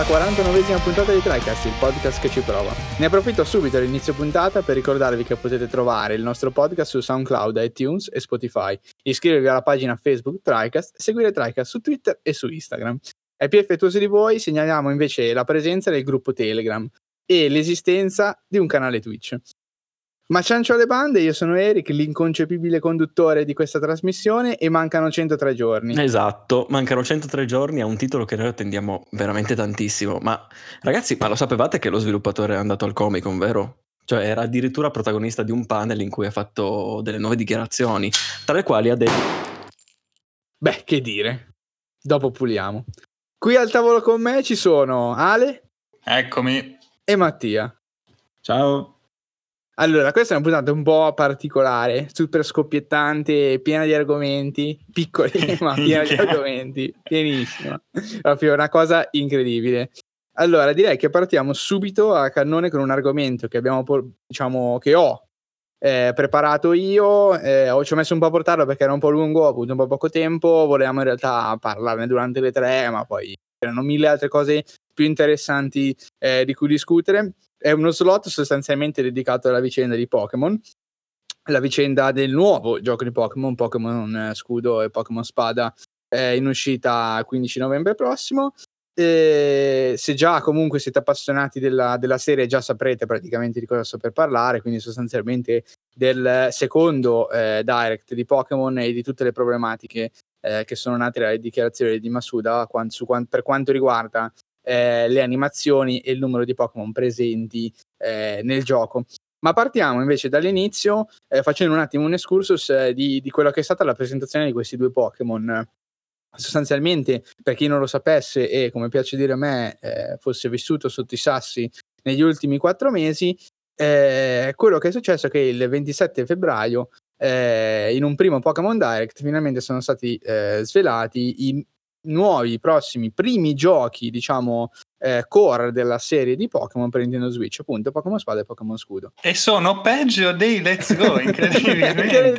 Alla 49esima puntata di TriCast, il podcast che ci prova. Ne approfitto subito all'inizio puntata per ricordarvi che potete trovare il nostro podcast su SoundCloud, iTunes e Spotify, iscrivervi alla pagina Facebook TriCast e seguire TriCast su Twitter e su Instagram. Ai più affettuosi di voi segnaliamo invece la presenza del gruppo Telegram e l'esistenza di un canale Twitch. Ma ciancio alle bande, io sono Eric, l'inconcepibile conduttore di questa trasmissione e mancano 103 giorni. Esatto, mancano 103 giorni a un titolo che noi attendiamo veramente tantissimo. Ma ragazzi, ma lo sapevate che lo sviluppatore è andato al Comic Con, vero? Cioè era addirittura protagonista di un panel in cui ha fatto delle nuove dichiarazioni, tra le quali ha detto... Beh, che dire. Dopo puliamo. Qui al tavolo con me ci sono Ale. Eccomi. E Mattia. Ciao. Allora, questa è una puntata un po' particolare, super scoppiettante, piena di argomenti, piccoli ma piena di argomenti, pienissima. Proprio una cosa incredibile. Allora, direi che partiamo subito a cannone con un argomento che abbiamo, diciamo, che ho eh, preparato io, eh, ho, ci ho messo un po' a portarlo perché era un po' lungo, ho avuto un po' poco tempo, volevamo in realtà parlarne durante le tre, ma poi c'erano mille altre cose più interessanti eh, di cui discutere è uno slot sostanzialmente dedicato alla vicenda di Pokémon, la vicenda del nuovo gioco di Pokémon, Pokémon Scudo e Pokémon Spada, è in uscita il 15 novembre prossimo. E se già comunque siete appassionati della, della, serie, già saprete praticamente di cosa sto per parlare, quindi sostanzialmente del secondo eh, direct di Pokémon e di tutte le problematiche eh, che sono nate dalle dichiarazioni di Masuda quant- su, per quanto riguarda eh, le animazioni e il numero di Pokémon presenti eh, nel gioco. Ma partiamo invece dall'inizio eh, facendo un attimo un excursus eh, di, di quella che è stata la presentazione di questi due Pokémon. Sostanzialmente, per chi non lo sapesse e come piace dire a me, eh, fosse vissuto sotto i sassi negli ultimi quattro mesi, eh, quello che è successo è che il 27 febbraio eh, in un primo Pokémon Direct finalmente sono stati eh, svelati i nuovi prossimi primi giochi, diciamo, eh, core della serie di Pokémon per Nintendo Switch, appunto Pokémon Spada e Pokémon Scudo. E sono peggio dei Let's Go, incredibilmente.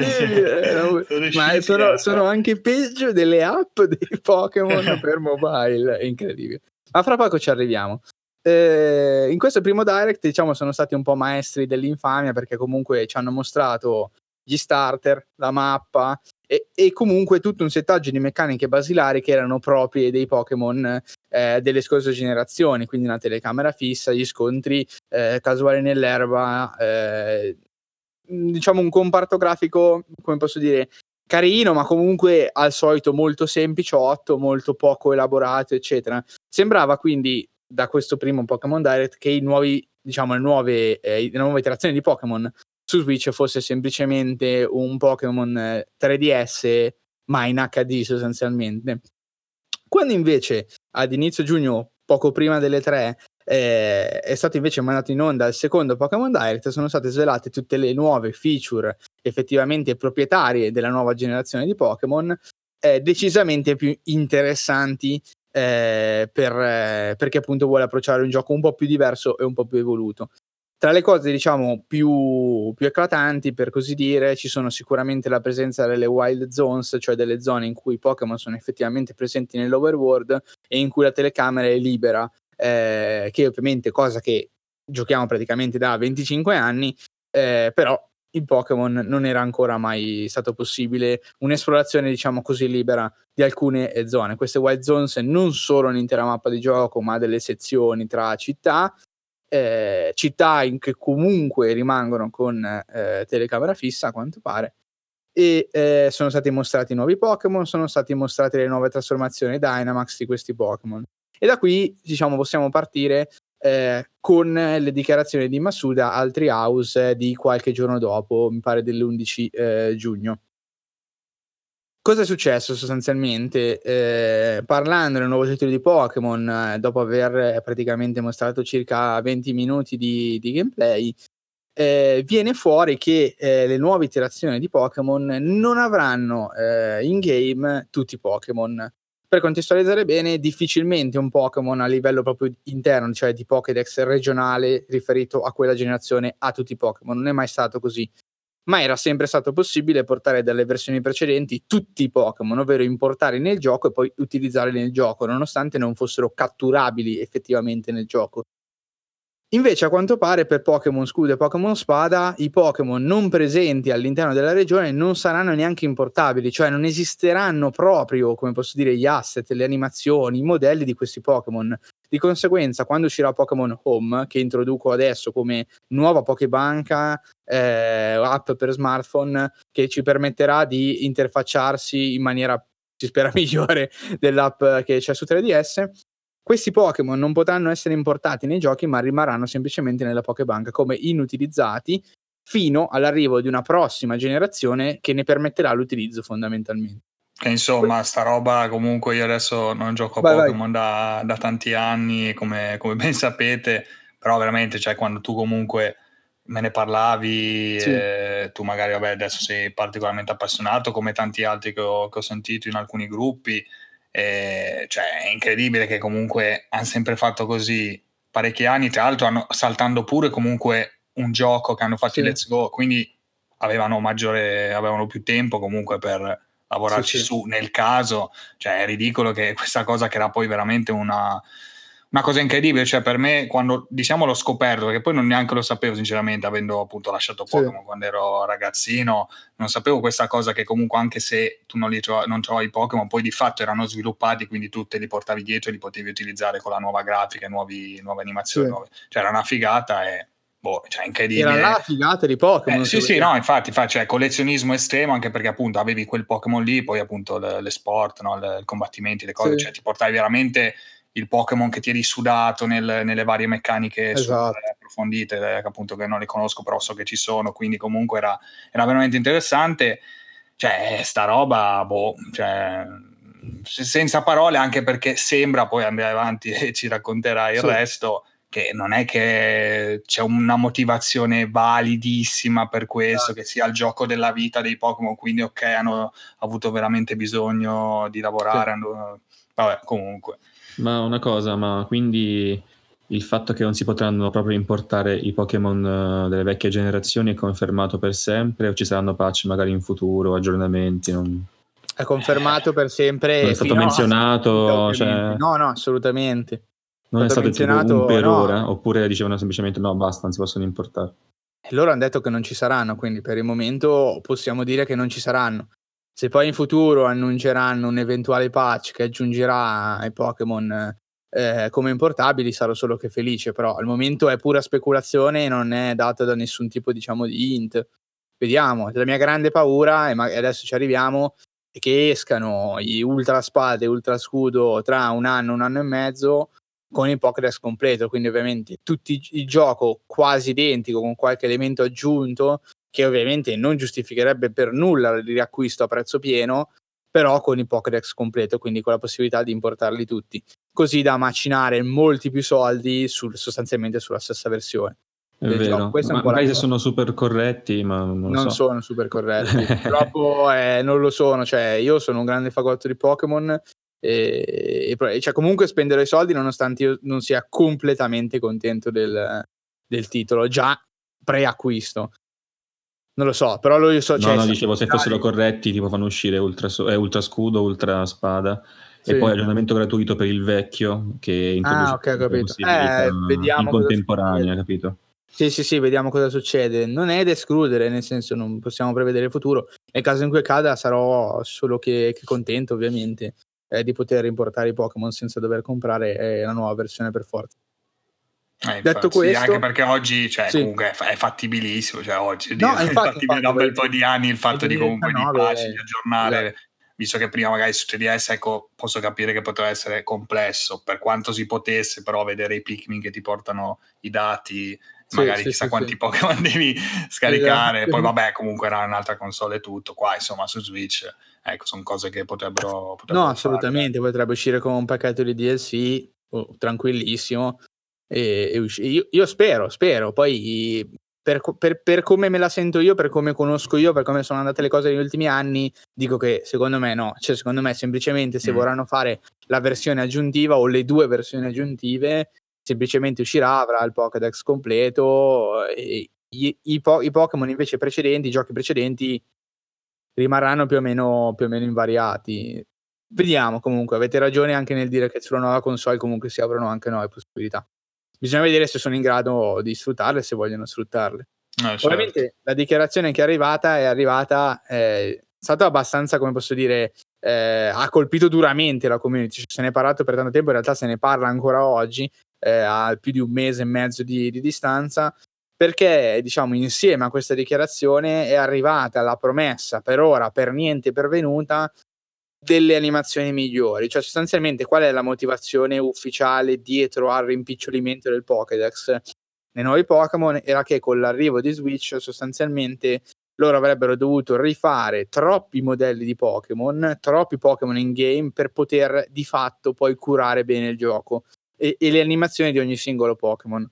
Ma sono, sono, anche peggio delle app dei Pokémon per mobile, è incredibile. Ma fra poco ci arriviamo. Eh, in questo primo direct, diciamo, sono stati un po' maestri dell'infamia perché comunque ci hanno mostrato gli starter, la mappa, e, e, comunque tutto un settaggio di meccaniche basilari che erano proprie dei Pokémon eh, delle scorse generazioni, quindi una telecamera fissa, gli scontri eh, casuali nell'erba, eh, diciamo un comparto grafico, come posso dire, carino, ma comunque al solito molto sempliciotto, molto poco elaborato, eccetera. Sembrava quindi da questo primo Pokémon Direct che i nuovi, diciamo, le nuove, eh, le nuove iterazioni di Pokémon su Switch fosse semplicemente un Pokémon 3DS eh, ma in HD sostanzialmente. Quando invece ad inizio giugno, poco prima delle tre, eh, è stato invece mandato in onda il secondo Pokémon Direct, sono state svelate tutte le nuove feature effettivamente proprietarie della nuova generazione di Pokémon, eh, decisamente più interessanti eh, per, eh, perché appunto vuole approcciare un gioco un po' più diverso e un po' più evoluto. Tra le cose, diciamo, più, più, eclatanti, per così dire, ci sono sicuramente la presenza delle wild zones, cioè delle zone in cui i Pokémon sono effettivamente presenti nell'overworld e in cui la telecamera è libera, eh, che ovviamente cosa che giochiamo praticamente da 25 anni, eh, però in Pokémon non era ancora mai stato possibile un'esplorazione, diciamo così, libera di alcune zone. Queste wild zones non solo un'intera mappa di gioco, ma delle sezioni tra città eh, città in che comunque rimangono con eh, telecamera fissa a quanto pare e eh, sono stati mostrati nuovi Pokémon, sono state mostrate le nuove trasformazioni Dynamax di questi Pokémon e da qui diciamo possiamo partire eh, con le dichiarazioni di Masuda al Treehouse di qualche giorno dopo, mi pare dell'11 eh, giugno. Cosa è successo sostanzialmente? Eh, parlando del nuovo titolo di Pokémon, eh, dopo aver praticamente mostrato circa 20 minuti di, di gameplay, eh, viene fuori che eh, le nuove iterazioni di Pokémon non avranno eh, in game tutti i Pokémon. Per contestualizzare bene, difficilmente un Pokémon a livello proprio interno, cioè di Pokédex regionale riferito a quella generazione, ha tutti i Pokémon. Non è mai stato così ma era sempre stato possibile portare dalle versioni precedenti tutti i Pokémon, ovvero importarli nel gioco e poi utilizzarli nel gioco, nonostante non fossero catturabili effettivamente nel gioco. Invece, a quanto pare, per Pokémon Scudo e Pokémon Spada, i Pokémon non presenti all'interno della regione non saranno neanche importabili, cioè non esisteranno proprio, come posso dire, gli asset, le animazioni, i modelli di questi Pokémon. Di conseguenza, quando uscirà Pokémon Home, che introduco adesso come nuova Pokébanca, eh, app per smartphone, che ci permetterà di interfacciarsi in maniera, si spera, migliore dell'app che c'è su 3DS, questi Pokémon non potranno essere importati nei giochi, ma rimarranno semplicemente nella Pokébank come inutilizzati fino all'arrivo di una prossima generazione che ne permetterà l'utilizzo fondamentalmente. Che insomma, sta roba comunque io adesso non gioco a vai, Pokémon da, da, tanti anni, come, come, ben sapete, però veramente, cioè, quando tu comunque me ne parlavi, sì. eh, tu magari vabbè, adesso sei particolarmente appassionato, come tanti altri che ho, che ho sentito in alcuni gruppi, eh, cioè, è incredibile che comunque hanno sempre fatto così parecchi anni, tra l'altro hanno, saltando pure comunque un gioco che hanno fatto sì. Let's Go, quindi avevano, maggiore, avevano più tempo comunque per lavorarci sì, su nel caso, cioè è ridicolo che questa cosa che era poi veramente una, una cosa incredibile, cioè per me quando diciamo l'ho scoperto, perché poi non neanche lo sapevo sinceramente, avendo appunto lasciato Pokémon sì. quando ero ragazzino, non sapevo questa cosa che comunque anche se tu non, li tro- non trovavi Pokémon, poi di fatto erano sviluppati, quindi tu te li portavi dietro e li potevi utilizzare con la nuova grafica, nuovi, nuove animazioni, sì. nuove. cioè era una figata e boh, cioè incredibile. Era la figata di Pokémon. Eh, sì, sì, no, infatti, infatti, cioè, collezionismo estremo anche perché appunto avevi quel Pokémon lì, poi appunto le, le sport, no? le, i combattimenti, le cose, sì. cioè ti portavi veramente il Pokémon che ti eri sudato nel, nelle varie meccaniche esatto. approfondite, eh, appunto che non le conosco, però so che ci sono, quindi comunque era, era veramente interessante. Cioè, sta roba, boh, cioè, senza parole, anche perché sembra, poi andrai avanti e ci racconterai il sì. resto, che non è che c'è una motivazione validissima per questo, che sia il gioco della vita dei Pokémon, quindi ok, hanno avuto veramente bisogno di lavorare, sì. hanno... vabbè, comunque. Ma una cosa, ma quindi il fatto che non si potranno proprio importare i Pokémon eh, delle vecchie generazioni è confermato per sempre o ci saranno patch magari in futuro, aggiornamenti? Non... È confermato per sempre. Non è stato menzionato? A... Cioè... No, no, assolutamente. Non è stato, un per no. ora? Oppure dicevano semplicemente no, basta, non si possono importare? Loro hanno detto che non ci saranno, quindi per il momento possiamo dire che non ci saranno. Se poi in futuro annunceranno un eventuale patch che aggiungerà i Pokémon eh, come importabili, sarò solo che felice, però al momento è pura speculazione e non è data da nessun tipo diciamo di int. Vediamo, la mia grande paura, e adesso ci arriviamo, è che escano i Ultra Spade e Ultra Scudo tra un anno, un anno e mezzo con il Pokédex completo, quindi ovviamente tutto il gioco quasi identico con qualche elemento aggiunto che ovviamente non giustificherebbe per nulla il riacquisto a prezzo pieno, però con il Pokédex completo, quindi con la possibilità di importarli tutti, così da macinare molti più soldi sul, sostanzialmente sulla stessa versione. È vero, ma magari se sono super corretti, ma non, non so. sono super corretti, purtroppo eh, non lo sono, cioè io sono un grande fagotto di Pokémon e, e cioè, comunque spenderò i soldi nonostante io non sia completamente contento del, del titolo, già preacquisto. Non lo so, però lo so. No, cioè, no, dicevo, se fossero corretti, tipo fanno uscire ultra, eh, ultra scudo, ultra spada. Sì. E poi aggiornamento gratuito per il vecchio che introduce ah, okay, capito. Eh, vediamo in contemporanea, capito? Sì, sì, sì, vediamo cosa succede. Non è da escludere, nel senso non possiamo prevedere il futuro. Nel caso in cui accada sarò solo che, che contento, ovviamente, eh, di poter importare i Pokémon senza dover comprare eh, la nuova versione per forza. Eh, Detto questo, sì, anche perché oggi cioè, sì. comunque è fattibilissimo, cioè oggi no, infatti, infatti, da un bel po' di anni il fatto di comunque di patch, di aggiornare, esatto. visto che prima magari su 3DS ecco, posso capire che poteva essere complesso, per quanto si potesse però vedere i Pikmin che ti portano i dati, sì, magari chissà quanti Pokémon devi scaricare, esatto. poi vabbè comunque era un'altra console e tutto, qua insomma su Switch ecco sono cose che potrebbero... potrebbero no assolutamente, fare. potrebbe uscire con un pacchetto di DLC oh, tranquillissimo e, e io, io, spero, spero. Poi per, per, per, come me la sento io, per come conosco io, per come sono andate le cose negli ultimi anni, dico che secondo me no. Cioè, secondo me semplicemente se mm. vorranno fare la versione aggiuntiva o le due versioni aggiuntive, semplicemente uscirà, avrà il Pokédex completo e I, i, po- i Pokémon invece precedenti, i giochi precedenti, rimarranno più o meno, più o meno invariati. Vediamo comunque, avete ragione anche nel dire che sulla nuova console comunque si aprono anche nuove possibilità. Bisogna vedere se sono in grado di sfruttarle, se vogliono sfruttarle. Eh, certo. Ovviamente la dichiarazione che è arrivata è arrivata, eh, è stata abbastanza, come posso dire, eh, ha colpito duramente la community, se ne è parlato per tanto tempo, in realtà se ne parla ancora oggi, eh, a più di un mese e mezzo di, di distanza, perché diciamo insieme a questa dichiarazione è arrivata la promessa per ora per niente pervenuta delle animazioni migliori, cioè sostanzialmente qual è la motivazione ufficiale dietro al rimpicciolimento del Pokédex nei nuovi Pokémon era che con l'arrivo di Switch sostanzialmente loro avrebbero dovuto rifare troppi modelli di Pokémon, troppi Pokémon in game per poter di fatto poi curare bene il gioco e, e le animazioni di ogni singolo Pokémon.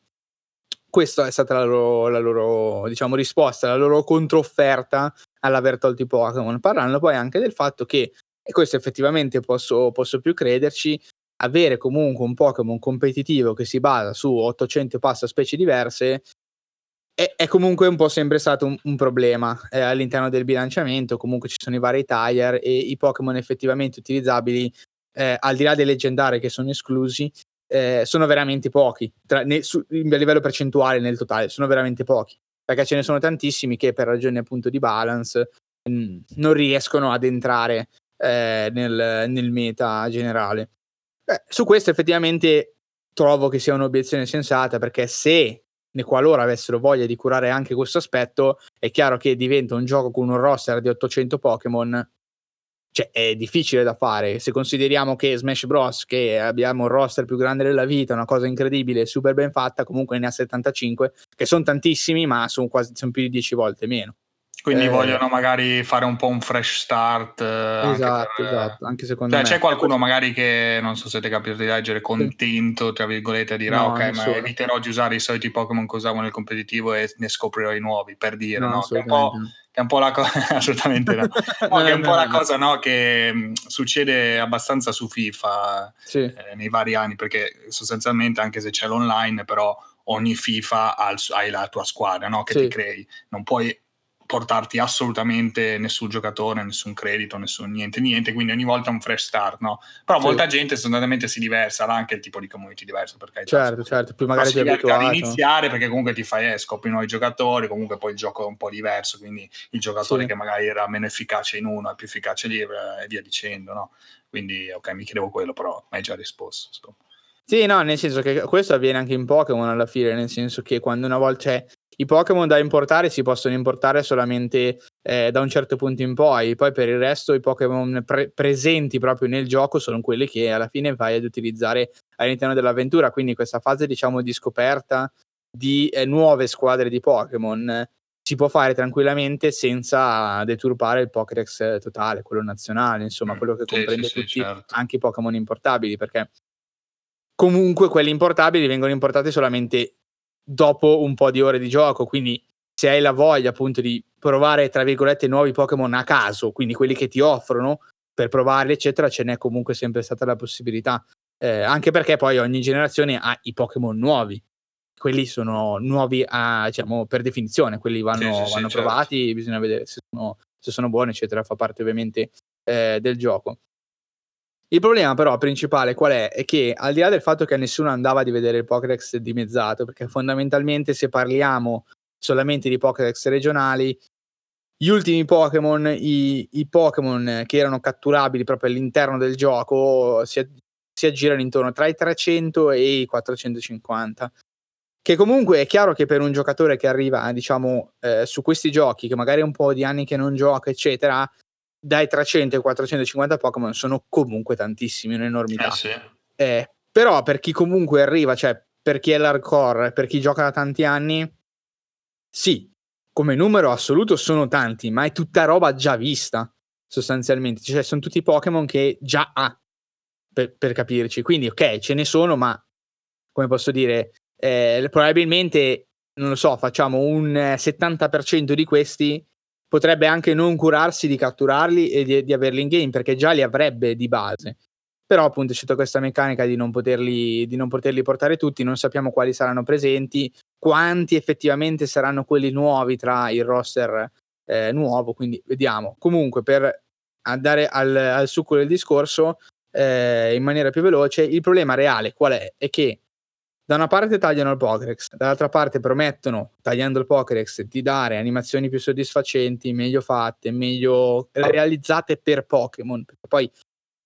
Questa è stata la loro, la loro diciamo, risposta, la loro controfferta all'aver tolto i Pokémon, parlando poi anche del fatto che, e questo effettivamente posso, posso più crederci, avere comunque un Pokémon competitivo che si basa su 800 passa specie diverse è, è, comunque un po' sempre stato un, un problema eh, all'interno del bilanciamento. Comunque ci sono i vari tire e i Pokémon effettivamente utilizzabili, eh, al di là dei leggendari che sono esclusi, eh, sono veramente pochi. Tra, ne, su, a livello percentuale nel totale, sono veramente pochi. Perché ce ne sono tantissimi che per ragioni appunto di balance mh, mm, non riescono ad entrare eh, nel, nel meta generale. Beh, su questo effettivamente trovo che sia un'obiezione sensata perché se né qualora avessero voglia di curare anche questo aspetto, è chiaro che diventa un gioco con un roster di 800 Pokémon. Cioè, è difficile da fare. Se consideriamo che Smash Bros., che abbiamo un roster più grande della vita, una cosa incredibile, super ben fatta, comunque ne ha 75, che sono tantissimi, ma sono quasi sono più di 10 volte meno. Quindi eh, vogliono magari fare un po' un fresh start. Eh, esatto, per, esatto, anche secondo cioè, me. C'è qualcuno magari che, non so se ti capito di leggere, contento, tra virgolette, dirà no, ok, ma eviterò di usare i soliti Pokémon che usavo nel competitivo e ne scoprirò i nuovi, per dire, no? no? È che, è un po', la cosa... assolutamente no. no è un po' la cosa, no? Che mh, succede abbastanza su FIFA sì. eh, nei vari anni, perché sostanzialmente, anche se c'è l'online, però ogni FIFA hai la tua squadra, no? Che sì. ti crei. Non puoi portarti assolutamente nessun giocatore, nessun credito, nessun niente, niente, quindi ogni volta un fresh start, no? Però sì. molta gente sostanzialmente si diversa, sarà anche il tipo di community diverso, perché certo, certo, più magari ti abituato. ad iniziare perché comunque ti fai, eh, scopri nuovi giocatori, comunque poi il gioco è un po' diverso, quindi il giocatore sì. che magari era meno efficace in uno è più efficace lì e via dicendo, no? Quindi, ok, mi chiedevo quello, però hai già risposto, insomma. Sì, no, nel senso che questo avviene anche in Pokémon alla fine, nel senso che quando una volta c'è cioè, i Pokémon da importare si possono importare solamente eh, da un certo punto in poi, poi per il resto i Pokémon pre- presenti proprio nel gioco sono quelli che alla fine vai ad utilizzare all'interno dell'avventura, quindi questa fase diciamo di scoperta di eh, nuove squadre di Pokémon si può fare tranquillamente senza deturpare il Pokédex totale, quello nazionale, insomma, mm, quello che comprende sì, sì, tutti, certo. anche i Pokémon importabili, perché comunque quelli importabili vengono importati solamente dopo un po' di ore di gioco, quindi se hai la voglia appunto di provare tra virgolette nuovi Pokémon a caso, quindi quelli che ti offrono per provarli eccetera, ce n'è comunque sempre stata la possibilità, eh, anche perché poi ogni generazione ha i Pokémon nuovi, quelli sono nuovi a, diciamo, per definizione, quelli vanno, sì, sì, vanno sì, provati, certo. bisogna vedere se sono, se sono, buoni eccetera, fa parte ovviamente eh, del gioco. Il problema però principale qual è? È che al di là del fatto che nessuno andava di vedere il Pokédex dimezzato, perché fondamentalmente se parliamo solamente di Pokédex regionali, gli ultimi Pokémon, i, i Pokémon che erano catturabili proprio all'interno del gioco si, si aggirano intorno tra i 300 e i 450 che comunque è chiaro che per un giocatore che arriva, diciamo, eh, su questi giochi, che magari è un po' di anni che non gioca, eccetera, dai 300 ai 450 Pokémon sono comunque tantissimi, un'enormità. Eh sì. eh, però per chi comunque arriva, cioè per chi è l'hardcore, per chi gioca da tanti anni, sì, come numero assoluto sono tanti, ma è tutta roba già vista, sostanzialmente. Cioè sono tutti Pokémon che già ha, per, per capirci. Quindi ok, ce ne sono, ma come posso dire, eh, probabilmente, non lo so, facciamo un 70% di questi potrebbe anche non curarsi di catturarli e di, di averli in game perché già li avrebbe di base. però appunto c'è questa meccanica di non, poterli, di non poterli portare tutti, non sappiamo quali saranno presenti, quanti effettivamente saranno quelli nuovi tra il roster eh, nuovo, quindi vediamo. Comunque per andare al, al succo del discorso eh, in maniera più veloce, il problema reale qual è? È che da una parte tagliano il Pokédex, dall'altra parte promettono, tagliando il Pokédex, di dare animazioni più soddisfacenti, meglio fatte, meglio realizzate per Pokémon. Poi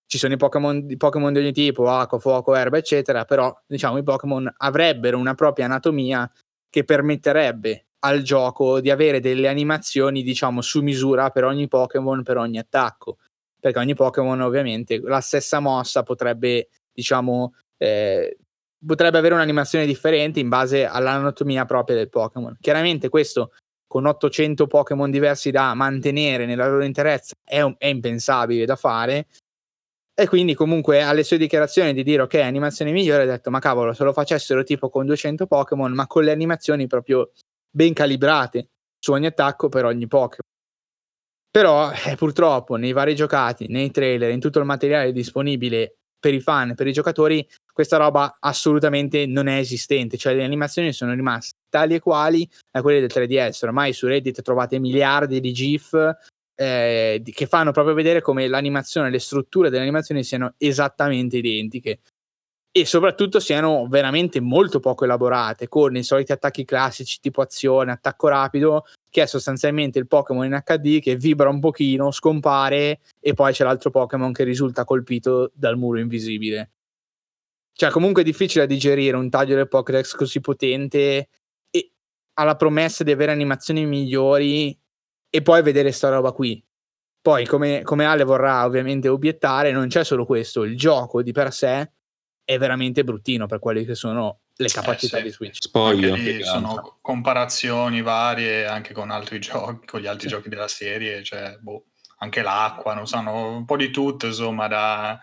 ci sono i Pokémon, di ogni tipo, acqua, fuoco, erba, eccetera, però diciamo i Pokémon avrebbero una propria anatomia che permetterebbe al gioco di avere delle animazioni, diciamo, su misura per ogni Pokémon, per ogni attacco. Perché ogni Pokémon, ovviamente, la stessa mossa potrebbe, diciamo, eh, potrebbe avere un'animazione differente in base all'anatomia propria del Pokémon. Chiaramente questo con 800 Pokémon diversi da mantenere nella loro interezza è, un, è impensabile da fare e quindi comunque alle sue dichiarazioni di dire ok, animazione migliore, ha detto ma cavolo, se lo facessero tipo con 200 Pokémon, ma con le animazioni proprio ben calibrate su ogni attacco per ogni Pokémon. Però eh, purtroppo nei vari giocati, nei trailer, in tutto il materiale disponibile per i fan, per i giocatori, questa roba assolutamente non è esistente, cioè le animazioni sono rimaste tali e quali a quelle del 3DS. Ormai su Reddit trovate miliardi di GIF eh, che fanno proprio vedere come l'animazione, le strutture delle animazioni siano esattamente identiche e soprattutto siano veramente molto poco elaborate con i soliti attacchi classici tipo azione, attacco rapido che è sostanzialmente il Pokémon in HD che vibra un pochino, scompare e poi c'è l'altro Pokémon che risulta colpito dal muro invisibile. Cioè comunque è difficile da digerire un taglio del Pokédex così potente e alla promessa di avere animazioni migliori e poi vedere sta roba qui. Poi, come, come Ale vorrà ovviamente obiettare, non c'è solo questo, il gioco di per sé è veramente bruttino per quelle che sono le eh, capacità eh, sì. di Switch. Spoglio. Sono comparazioni varie anche con altri giochi, con gli altri sì. giochi della serie, cioè, boh, anche l'acqua, non sanno un po' di tutto, insomma, da...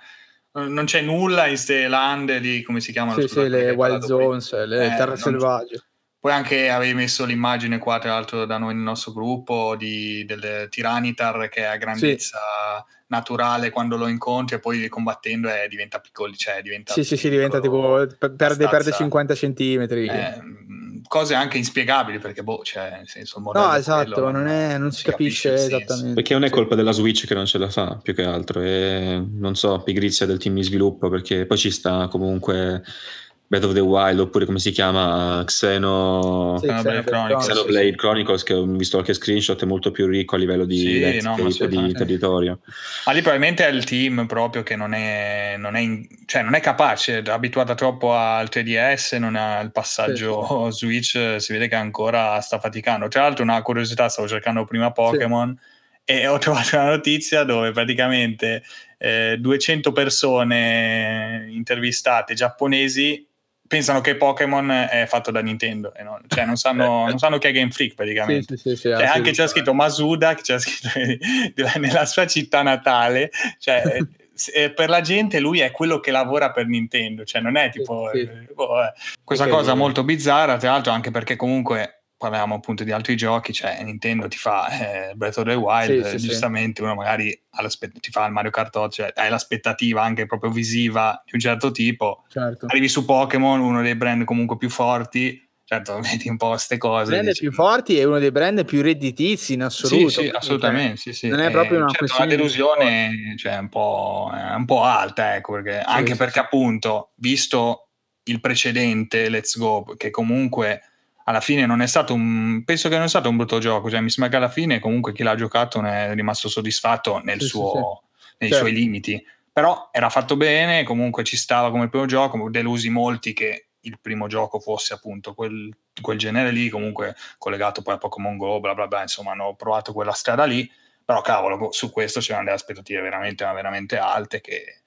Non c'è nulla in ste lande di come si chiamano? Sì, sì, le wild zones, le eh, terre selvagge. Poi anche avevi messo l'immagine qua, tra l'altro, da noi nel nostro gruppo di, del Tiranitar che è a grandezza sì. naturale quando lo incontri e poi combattendo è, diventa piccolo. Cioè diventa sì, sì, sì, diventa tipo perde, perde 50 centimetri. Eh, cose anche inspiegabili perché, boh, cioè, nel senso, il No, esatto, quello, non, è, non, si, si capisce, capisce esattamente. Perché non è colpa della Switch che non ce la fa, più che altro, è, non so, pigrizia del team di sviluppo perché poi ci sta comunque Breath of the Wild oppure come si chiama Xeno... Sì, Xenoblade, Chronicles, Xenoblade Chronicles che ho visto qualche screenshot è molto più ricco a livello di sì, no, di territorio. Ma lì probabilmente è il team proprio che non è, non è, in, cioè non è capace è abituata troppo al 3DS non ha il passaggio sì, Switch si vede che ancora sta faticando. Tra l'altro una curiosità stavo cercando prima Pokémon e ho trovato una notizia dove praticamente eh, 200 persone intervistate giapponesi pensano che Pokémon è fatto da Nintendo, no? cioè non sanno, non sanno, che è Game Freak praticamente. Sì, sì, sì, cioè, anche c'è scritto Masuda, c'è scritto nella sua città natale, cioè, per la gente lui è quello che lavora per Nintendo, cioè non è tipo... Eh, boh, eh. Questa cosa molto bizzarra, tra l'altro anche perché comunque parliamo appunto di altri giochi, cioè Nintendo ti fa eh, Breath of the Wild, sì, sì, giustamente sì. uno magari ti fa il Mario Kart 8, cioè hai l'aspettativa anche proprio visiva di un certo tipo, certo. arrivi su Pokémon, uno dei brand comunque più forti, certo vedi un po' queste cose. Il brand più forti è uno dei brand più redditizi in assoluto. Sì, sì assolutamente, sì, sì. Non è proprio una certo. La delusione cioè, un po', un po' alta, ecco, perché, anche perché appunto, visto il precedente Let's Go, che comunque alla fine non è stato un penso che non è stato un brutto gioco cioè mi sembra che alla fine comunque chi l'ha giocato ne è rimasto soddisfatto nel sì, suo, sì, sì. nei certo. suoi limiti però era fatto bene comunque ci stava come primo gioco delusi molti che il primo gioco fosse appunto quel, quel genere lì comunque collegato poi a Pokémon Go bla bla bla insomma hanno provato quella strada lì però cavolo su questo c'erano delle aspettative veramente veramente alte che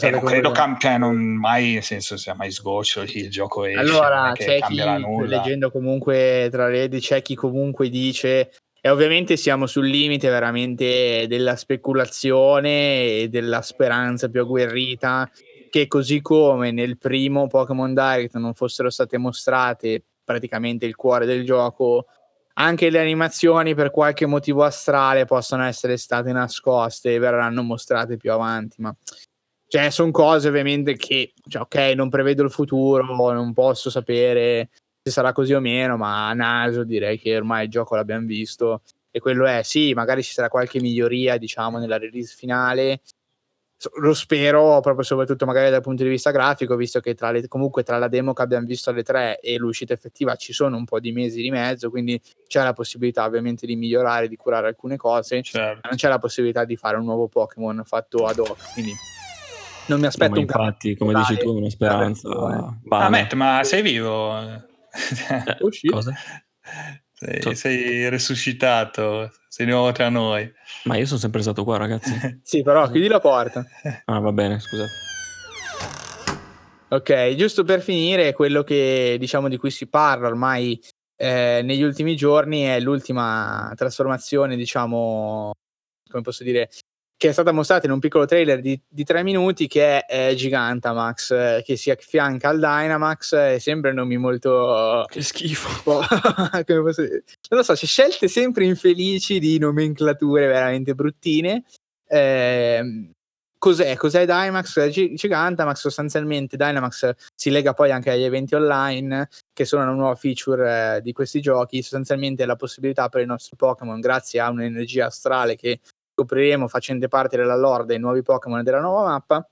e non credo cam- cioè non mai nel senso sia mai sgoccio il gioco esce, allora c'è chi leggendo comunque tra le c'è chi comunque dice e ovviamente siamo sul limite veramente della speculazione e della speranza più agguerrita che così come nel primo Pokémon Direct non fossero state mostrate praticamente il cuore del gioco anche le animazioni per qualche motivo astrale possono essere state nascoste e verranno mostrate più avanti ma Cioè, sono cose ovviamente che, cioè, ok, non prevedo il futuro, non posso sapere se sarà così o meno, ma a naso direi che ormai il gioco l'abbiamo visto. E quello è, sì, magari ci sarà qualche miglioria, diciamo, nella release finale, lo spero proprio soprattutto magari dal punto di vista grafico visto che tra le, comunque tra la demo che abbiamo visto alle tre e l'uscita effettiva ci sono un po' di mesi di mezzo quindi c'è la possibilità ovviamente di migliorare di curare alcune cose certo. ma non c'è la possibilità di fare un nuovo Pokémon fatto ad hoc quindi non mi aspetto no, un infatti come dici tu una speranza ah, Matt, ma sei vivo? Eh, cosa? Sei, sei resuscitato sei nuovo tra noi. Ma io sono sempre stato qua, ragazzi. sì, però chiudi la porta. Ah, va bene, scusa. Ok, giusto per finire, quello che diciamo di cui si parla ormai eh, negli ultimi giorni è l'ultima trasformazione, diciamo, come posso dire, che è stata mostrata in un piccolo trailer di, di tre minuti che è eh, Gigantamax, eh, che si affianca al Dynamax e sembra nomi molto... Che schifo. dire? Non lo so, c'è scelte sempre infelici di nomenclature veramente bruttine. Eh, cos'è? Cos'è Dynamax? G- Gigantamax sostanzialmente Dynamax si lega poi anche agli eventi online che sono una nuova feature eh, di questi giochi sostanzialmente è la possibilità per i nostri Pokémon grazie a un'energia astrale che scopriremo facendo parte della lore dei nuovi Pokémon della nuova mappa,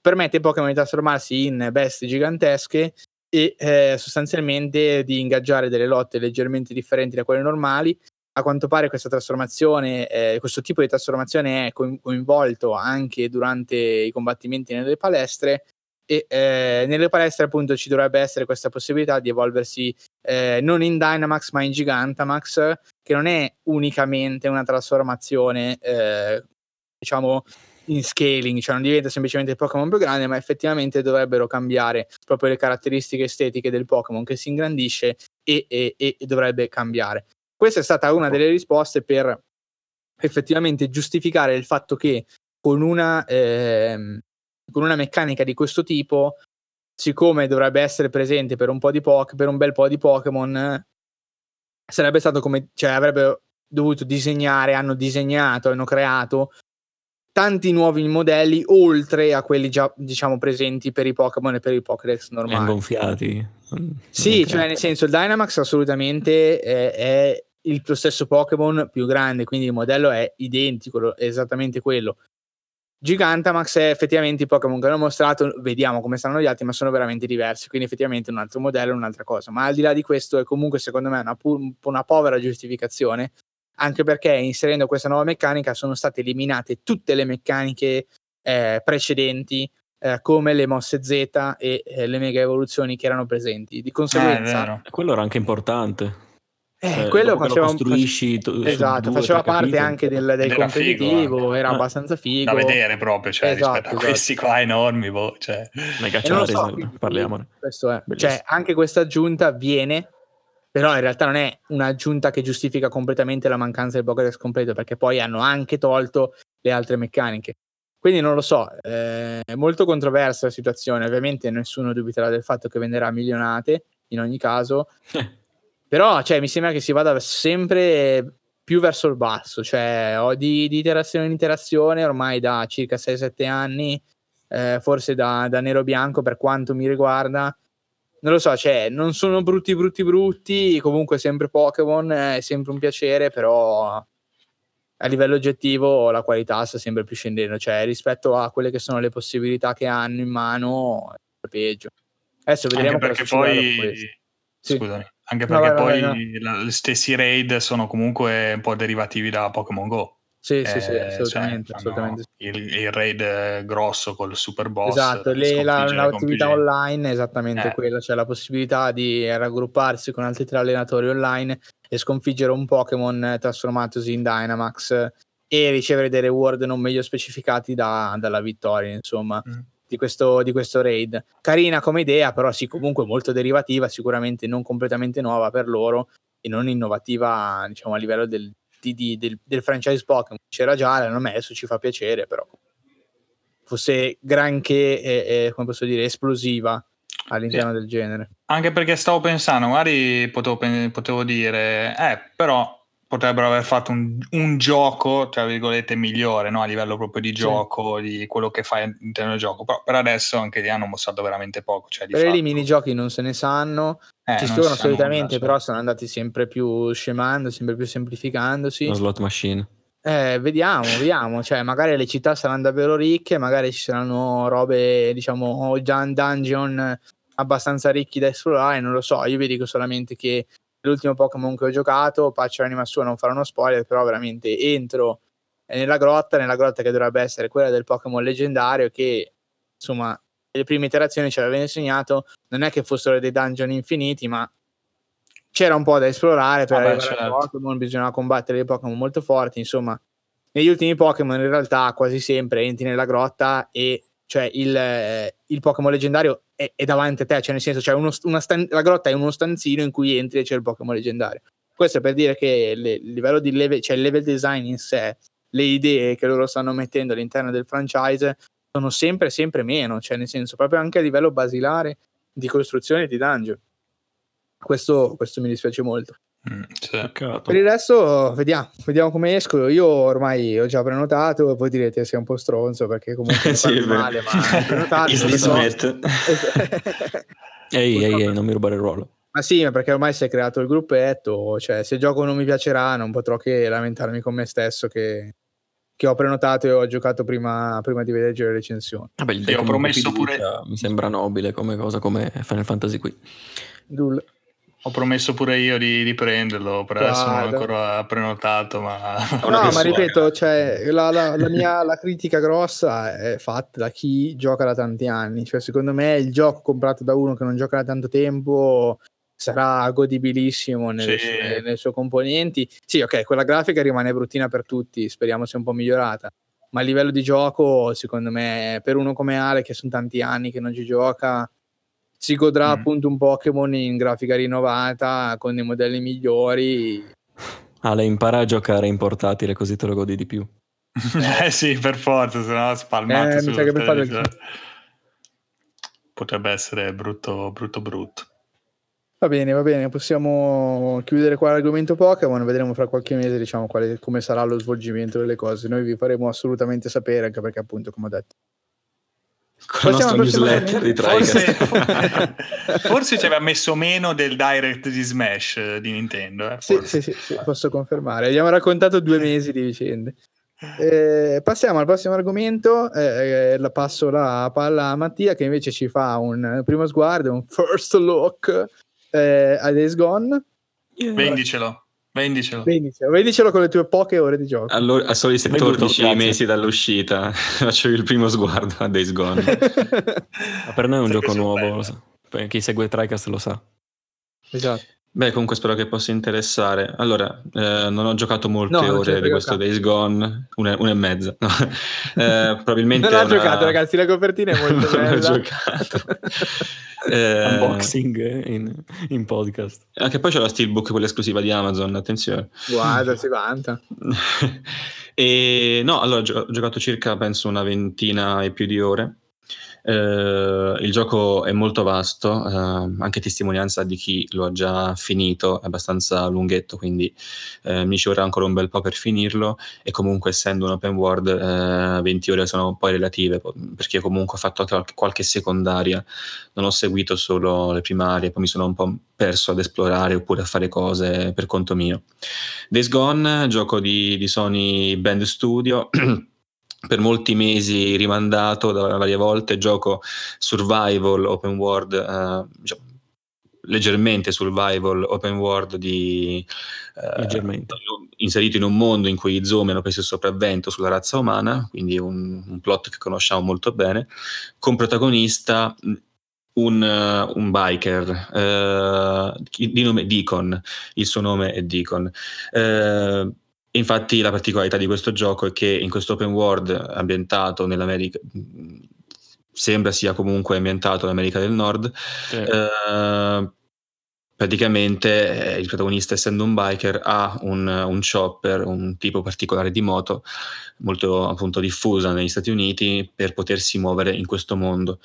permette ai Pokémon di trasformarsi in bestie gigantesche e eh, sostanzialmente di ingaggiare delle lotte leggermente differenti da quelle normali. A quanto pare questa trasformazione, eh, questo tipo di trasformazione è coinvolto anche durante i combattimenti nelle palestre e eh, nelle palestre appunto ci dovrebbe essere questa possibilità di evolversi eh, non in Dynamax ma in Gigantamax che non è unicamente una trasformazione eh, diciamo in scaling, cioè non diventa semplicemente il Pokémon più grande, ma effettivamente dovrebbero cambiare proprio le caratteristiche estetiche del Pokémon che si ingrandisce e, e, e dovrebbe cambiare. Questa è stata una delle risposte per effettivamente giustificare il fatto che con una eh, con una meccanica di questo tipo, siccome dovrebbe essere presente per un, po di po- per un bel po' di Pokémon, sarebbe stato come, cioè avrebbe dovuto disegnare, hanno disegnato, hanno creato tanti nuovi modelli oltre a quelli già diciamo presenti per i Pokémon e per i Pokédex normali. gonfiati. Sì, cioè nel senso il Dynamax assolutamente è, è il, lo stesso Pokémon più grande, quindi il modello è identico, è esattamente quello. Gigantamax è effettivamente i Pokémon che hanno mostrato, vediamo come stanno gli altri, ma sono veramente diversi, quindi effettivamente un altro modello, un'altra cosa. Ma al di là di questo è comunque secondo me una, pu- una povera giustificazione, anche perché inserendo questa nuova meccanica sono state eliminate tutte le meccaniche eh, precedenti, eh, come le mosse Z e eh, le mega evoluzioni che erano presenti. Di conseguenza... Eh, quello era anche importante. Eh, cioè, quello faceva, costruisci face... esatto, faceva parte capito. anche del, del competitivo, figo, eh. era abbastanza figo. Da vedere proprio, cioè, esatto, rispetto esatto. a questi qua enormi, boh, cioè. Mega so, parliamone. Questo è. Cioè, anche questa aggiunta viene, però in realtà non è un'aggiunta che giustifica completamente la mancanza del Pokédex completo, perché poi hanno anche tolto le altre meccaniche. Quindi non lo so, eh, è molto controversa la situazione, ovviamente nessuno dubiterà del fatto che venderà milionate, in ogni caso. Però cioè, mi sembra che si vada sempre più verso il basso, cioè ho di, di iterazione in iterazione ormai da circa 6-7 anni, eh, forse da, da nero bianco per quanto mi riguarda. Non lo so, cioè, non sono brutti, brutti, brutti. Comunque, sempre Pokémon è sempre un piacere, però a livello oggettivo la qualità sta sempre più scendendo. Cioè, rispetto a quelle che sono le possibilità che hanno in mano, è peggio. Adesso vedremo Anche perché poi. Sì. Anche perché no, poi vai, no. gli stessi raid sono comunque un po' derivativi da Pokémon Go. Sì, eh, sì, sì, assolutamente. Cioè, assolutamente. Il, il, raid grosso col super boss. Esatto, le, la, l'attività online è esattamente eh. quella, cioè la possibilità di raggrupparsi con altri tre allenatori online e sconfiggere un Pokémon trasformatosi in Dynamax e ricevere dei reward non meglio specificati da, dalla vittoria, insomma. Mm di questo, di questo raid. Carina come idea, però sì, comunque molto derivativa, sicuramente non completamente nuova per loro e non innovativa, diciamo, a livello del, di, di, del, del franchise Pokémon. C'era già, l'hanno messo, ci fa piacere, però fosse granché, eh, eh, come posso dire, esplosiva all'interno sì. del genere. Anche perché stavo pensando, magari potevo, potevo dire, eh, però potrebbero aver fatto un, un, gioco, tra virgolette, migliore, no? a livello proprio di gioco, sì. di quello che fai all'interno del gioco. Però per adesso anche lì hanno mostrato veramente poco. Cioè, per i minigiochi non se ne sanno, eh, ci sono solitamente, nulla, però sono andati sempre più scemando, sempre più semplificandosi. Una slot machine. Eh, vediamo, vediamo, cioè magari le città saranno davvero ricche, magari ci saranno robe, diciamo, dungeon abbastanza ricchi da esplorare, non lo so, io vi dico solamente che l'ultimo Pokémon che ho giocato, Patch l'anima sua, non farò uno spoiler, però veramente entro nella grotta, nella grotta che dovrebbe essere quella del Pokémon leggendario che insomma le prime iterazioni ci avevano insegnato, non è che fossero dei dungeon infiniti, ma c'era un po' da esplorare per arrivare certo. Pokémon, bisognava combattere dei Pokémon molto forti, insomma negli ultimi Pokémon in realtà quasi sempre entri nella grotta e cioè il, eh, il Pokémon leggendario è, è, davanti a te, cioè nel senso cioè uno, stan- la grotta è uno stanzino in cui entri e c'è il Pokémon leggendario. Questo è per dire che le, il livello di level, cioè il level design in sé, le idee che loro stanno mettendo all'interno del franchise sono sempre, sempre meno, cioè nel senso proprio anche a livello basilare di costruzione di dungeon. Questo, questo mi dispiace molto. Mm, per il resto, vediamo, vediamo come esco. Io ormai ho già prenotato. Voi direte sei un po' stronzo perché comunque sì, male, ma ho prenotato. ehi, ehi, ehi, non mi rubare il ruolo. Ma sì, ma perché ormai si è creato il gruppetto. Cioè, se il gioco non mi piacerà, non potrò che lamentarmi con me stesso che, che ho prenotato e ho giocato prima, prima di vedere le recensioni. Vabbè, il ho promesso pure. Mi sembra nobile come cosa, come Final Fantasy qui. Dul. Ho promesso pure io di, di prenderlo, per adesso non ho ancora prenotato. Ma... No, ma ripeto, cioè, la, la, la, mia la critica grossa è fatta da chi gioca da tanti anni. Cioè, secondo me il gioco comprato da uno che non gioca da tanto tempo sarà godibilissimo nelle, sì. sue, nelle sue componenti. Sì, ok, quella grafica rimane bruttina per tutti, speriamo sia un po' migliorata. Ma a livello di gioco, secondo me, per uno come Ale, che sono tanti anni che non ci gioca, si godrà mm. appunto un Pokémon in grafica rinnovata con dei modelli migliori. Ale, impara a giocare in portatile così te lo godi di più. eh sì, per forza, se no spalmato eh, mi sa che per fare... Potrebbe essere brutto, brutto, brutto. Va bene, va bene, possiamo chiudere qua l'argomento Pokémon, vedremo fra qualche mese diciamo, quale, come sarà lo svolgimento delle cose. Noi vi faremo assolutamente sapere, anche perché appunto, come ho detto, con la nostra newsletter di forse, forse ci aveva messo meno del direct di Smash eh, di Nintendo. Eh, sì, sì, sì, sì, posso confermare. Abbiamo raccontato due mesi di vicende. Eh, passiamo al prossimo argomento. Eh, eh, la passo la palla a Mattia, che invece ci fa un primo sguardo, un first look eh, a Days Gone. Vendicelo. Vendicelo. Vendicelo. Vendicelo con le tue poche ore di gioco. Allora, a soli 14 Venduto, mesi dall'uscita faccio il primo sguardo a Days Gone. per noi è un gioco nuovo, chi segue TriCast lo sa. Esatto. Beh, comunque spero che possa interessare. Allora, eh, non ho giocato molte no, ore di questo Days Gone, una, una e mezza. No. Eh, probabilmente non ho una... giocato, ragazzi, la copertina è molto bella. non ho giocato. Eh... Unboxing in, in, podcast. Anche poi c'è la Steelbook, quella esclusiva di Amazon, attenzione. Guarda, si vanta. e no, allora ho giocato circa, penso, una ventina e più di ore eh, il gioco è molto vasto, eh, anche testimonianza di chi lo ha già finito, è abbastanza lunghetto, quindi eh, mi ci vorrà ancora un bel po' per finirlo e comunque essendo un open world 20 eh, ore sono poi relative, perché comunque ho fatto qualche, qualche secondaria, non ho seguito solo le primarie, poi mi sono un po' perso ad esplorare oppure a fare cose per conto mio. Days Gone, gioco di, di Sony Band Studio. per molti mesi rimandato da varie volte, gioco survival open world, eh, diciamo, leggermente survival open world di, eh, inserito in un mondo in cui i zombie hanno preso il sopravvento sulla razza umana, quindi un, un plot che conosciamo molto bene, con protagonista un, un biker uh, di nome Deacon, il suo nome è Deacon. Uh, Infatti la particolarità di questo gioco è che in questo open world ambientato nell'America sembra sia comunque ambientato nell'America del Nord. Sì. Eh, praticamente eh, il protagonista, essendo un biker, ha un, un, chopper, un tipo particolare di moto, molto appunto diffusa negli Stati Uniti, per potersi muovere in questo mondo.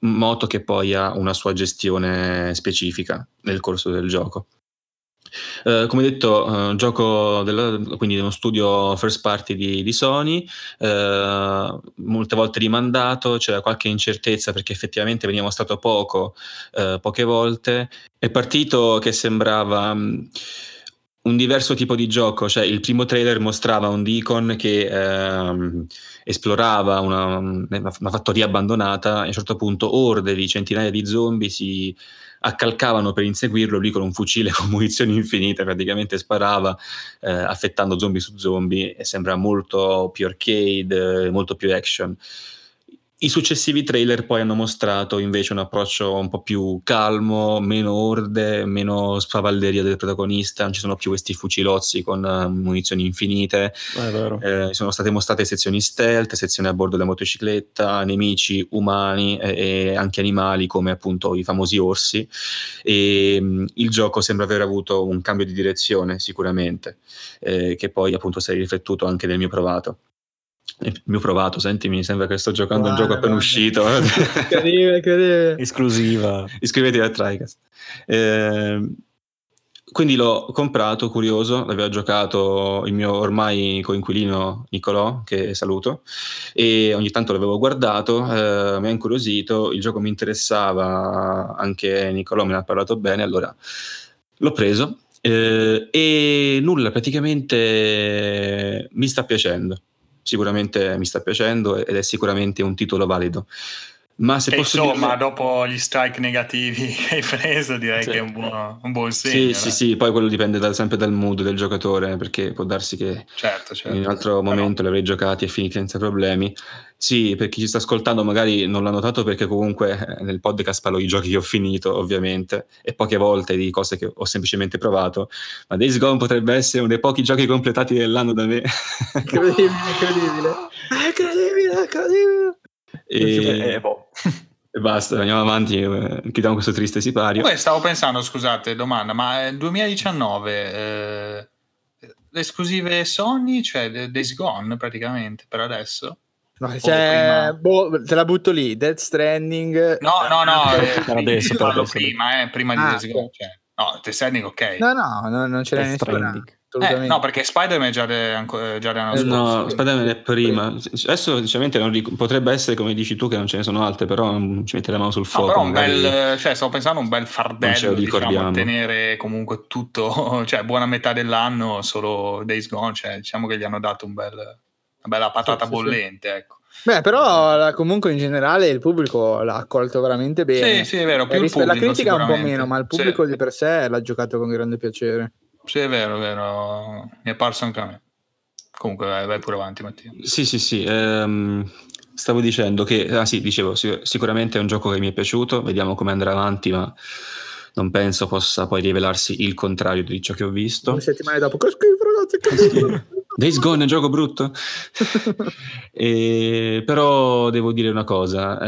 Moto che poi ha una sua gestione specifica nel corso del gioco. Uh, come detto, uh, gioco della, quindi uno studio first party di, di Sony, uh, molte volte rimandato, c'era qualche incertezza perché effettivamente veniva mostrato poco, poche volte. È partito che sembrava um, un diverso tipo di gioco, cioè il primo trailer mostrava un Deacon che um, esplorava una, una fattoria abbandonata e a un certo punto orde di centinaia di zombie si accalcavano per inseguirlo, lui con un fucile con munizioni infinite praticamente sparava eh, affettando zombie su zombie e sembra molto più arcade, molto più action. I successivi trailer poi hanno mostrato invece un approccio un po' più calmo, meno orde, meno spavalderia del protagonista, non ci sono più questi fucilozzi con uh, munizioni infinite, eh, sono state mostrate sezioni stealth, sezioni a bordo della motocicletta, nemici umani e, anche animali come appunto i famosi orsi. E um, il gioco sembra aver avuto un cambio di direzione sicuramente, eh, che poi appunto si è riflettuto anche nel mio provato. Il mio provato, senti, mi sembra che sto giocando guarda, un gioco appena uscito. incredibile, incredibile. Esclusiva. Iscrivetevi a TriCast. Eh, quindi l'ho comprato, curioso, l'aveva giocato il mio ormai coinquilino Nicolò, che saluto, e ogni tanto l'avevo guardato, eh, mi ha incuriosito, il gioco mi interessava, anche Nicolò me ne ha parlato bene, allora l'ho preso eh, e nulla, praticamente mi sta piacendo sicuramente mi sta piacendo ed è sicuramente un titolo valido. Ma se e posso insomma, dire... dopo gli strike negativi che hai preso, direi sì. che è un buon, un buon segno. Sì, sì, sì, poi quello dipende da, sempre dal mood del giocatore, perché può darsi che certo, certo. in un altro momento li avrei giocati e finiti senza problemi. Sì, per chi ci sta ascoltando magari non l'ha notato perché comunque eh, nel podcast parlo di giochi che ho finito, ovviamente, e poche volte di cose che ho semplicemente provato, ma Days Gone potrebbe essere uno dei pochi giochi completati dell'anno da me. Incredibile, incredibile. Incredibile, incredibile. E... Eh, boh. e basta, andiamo avanti, eh, chiudiamo questo triste sipario. Poi stavo pensando, scusate, domanda, ma nel 2019 eh, le esclusive Sony, cioè Days Gone praticamente per adesso? No, cioè, boh, te la butto lì, Dead Stranding. No, no, no, eh, adesso, prima, eh, prima di ah, Days Gone. Cioè, no, Dead Stranding ok. No, no, no non ce l'hai nessuna. Eh, no, perché Spider-Man già, de, già l'anno eh, No, Spider-Man è prima. Adesso sinceramente ric- potrebbe essere come dici tu che non ce ne sono altre, però ci mettere la mano sul fuoco. No, però un bel, cioè, stavo pensando a un bel fardello, diciamo, tenere comunque tutto, cioè buona metà dell'anno solo Days Gone, cioè diciamo che gli hanno dato un bel, bella patata sì, bollente, sì. ecco. Beh, però comunque in generale il pubblico l'ha accolto veramente bene. Sì, sì, è vero. Più pubblico, la critica un po' meno, ma il pubblico sì. di per sé l'ha giocato con grande piacere. Sì, è vero, è vero. Mi è parso anche a me. Comunque vai, vai pure avanti, Mattia. Sì, sì, sì. Ehm, stavo dicendo che, ah sì, dicevo, sicuramente è un gioco che mi è piaciuto, vediamo come andrà avanti, ma non penso possa poi rivelarsi il contrario di ciò che ho visto. Due settimane dopo, che schifo ragazzi, che schifo. Days Gone è un gioco brutto? e, però devo dire una cosa,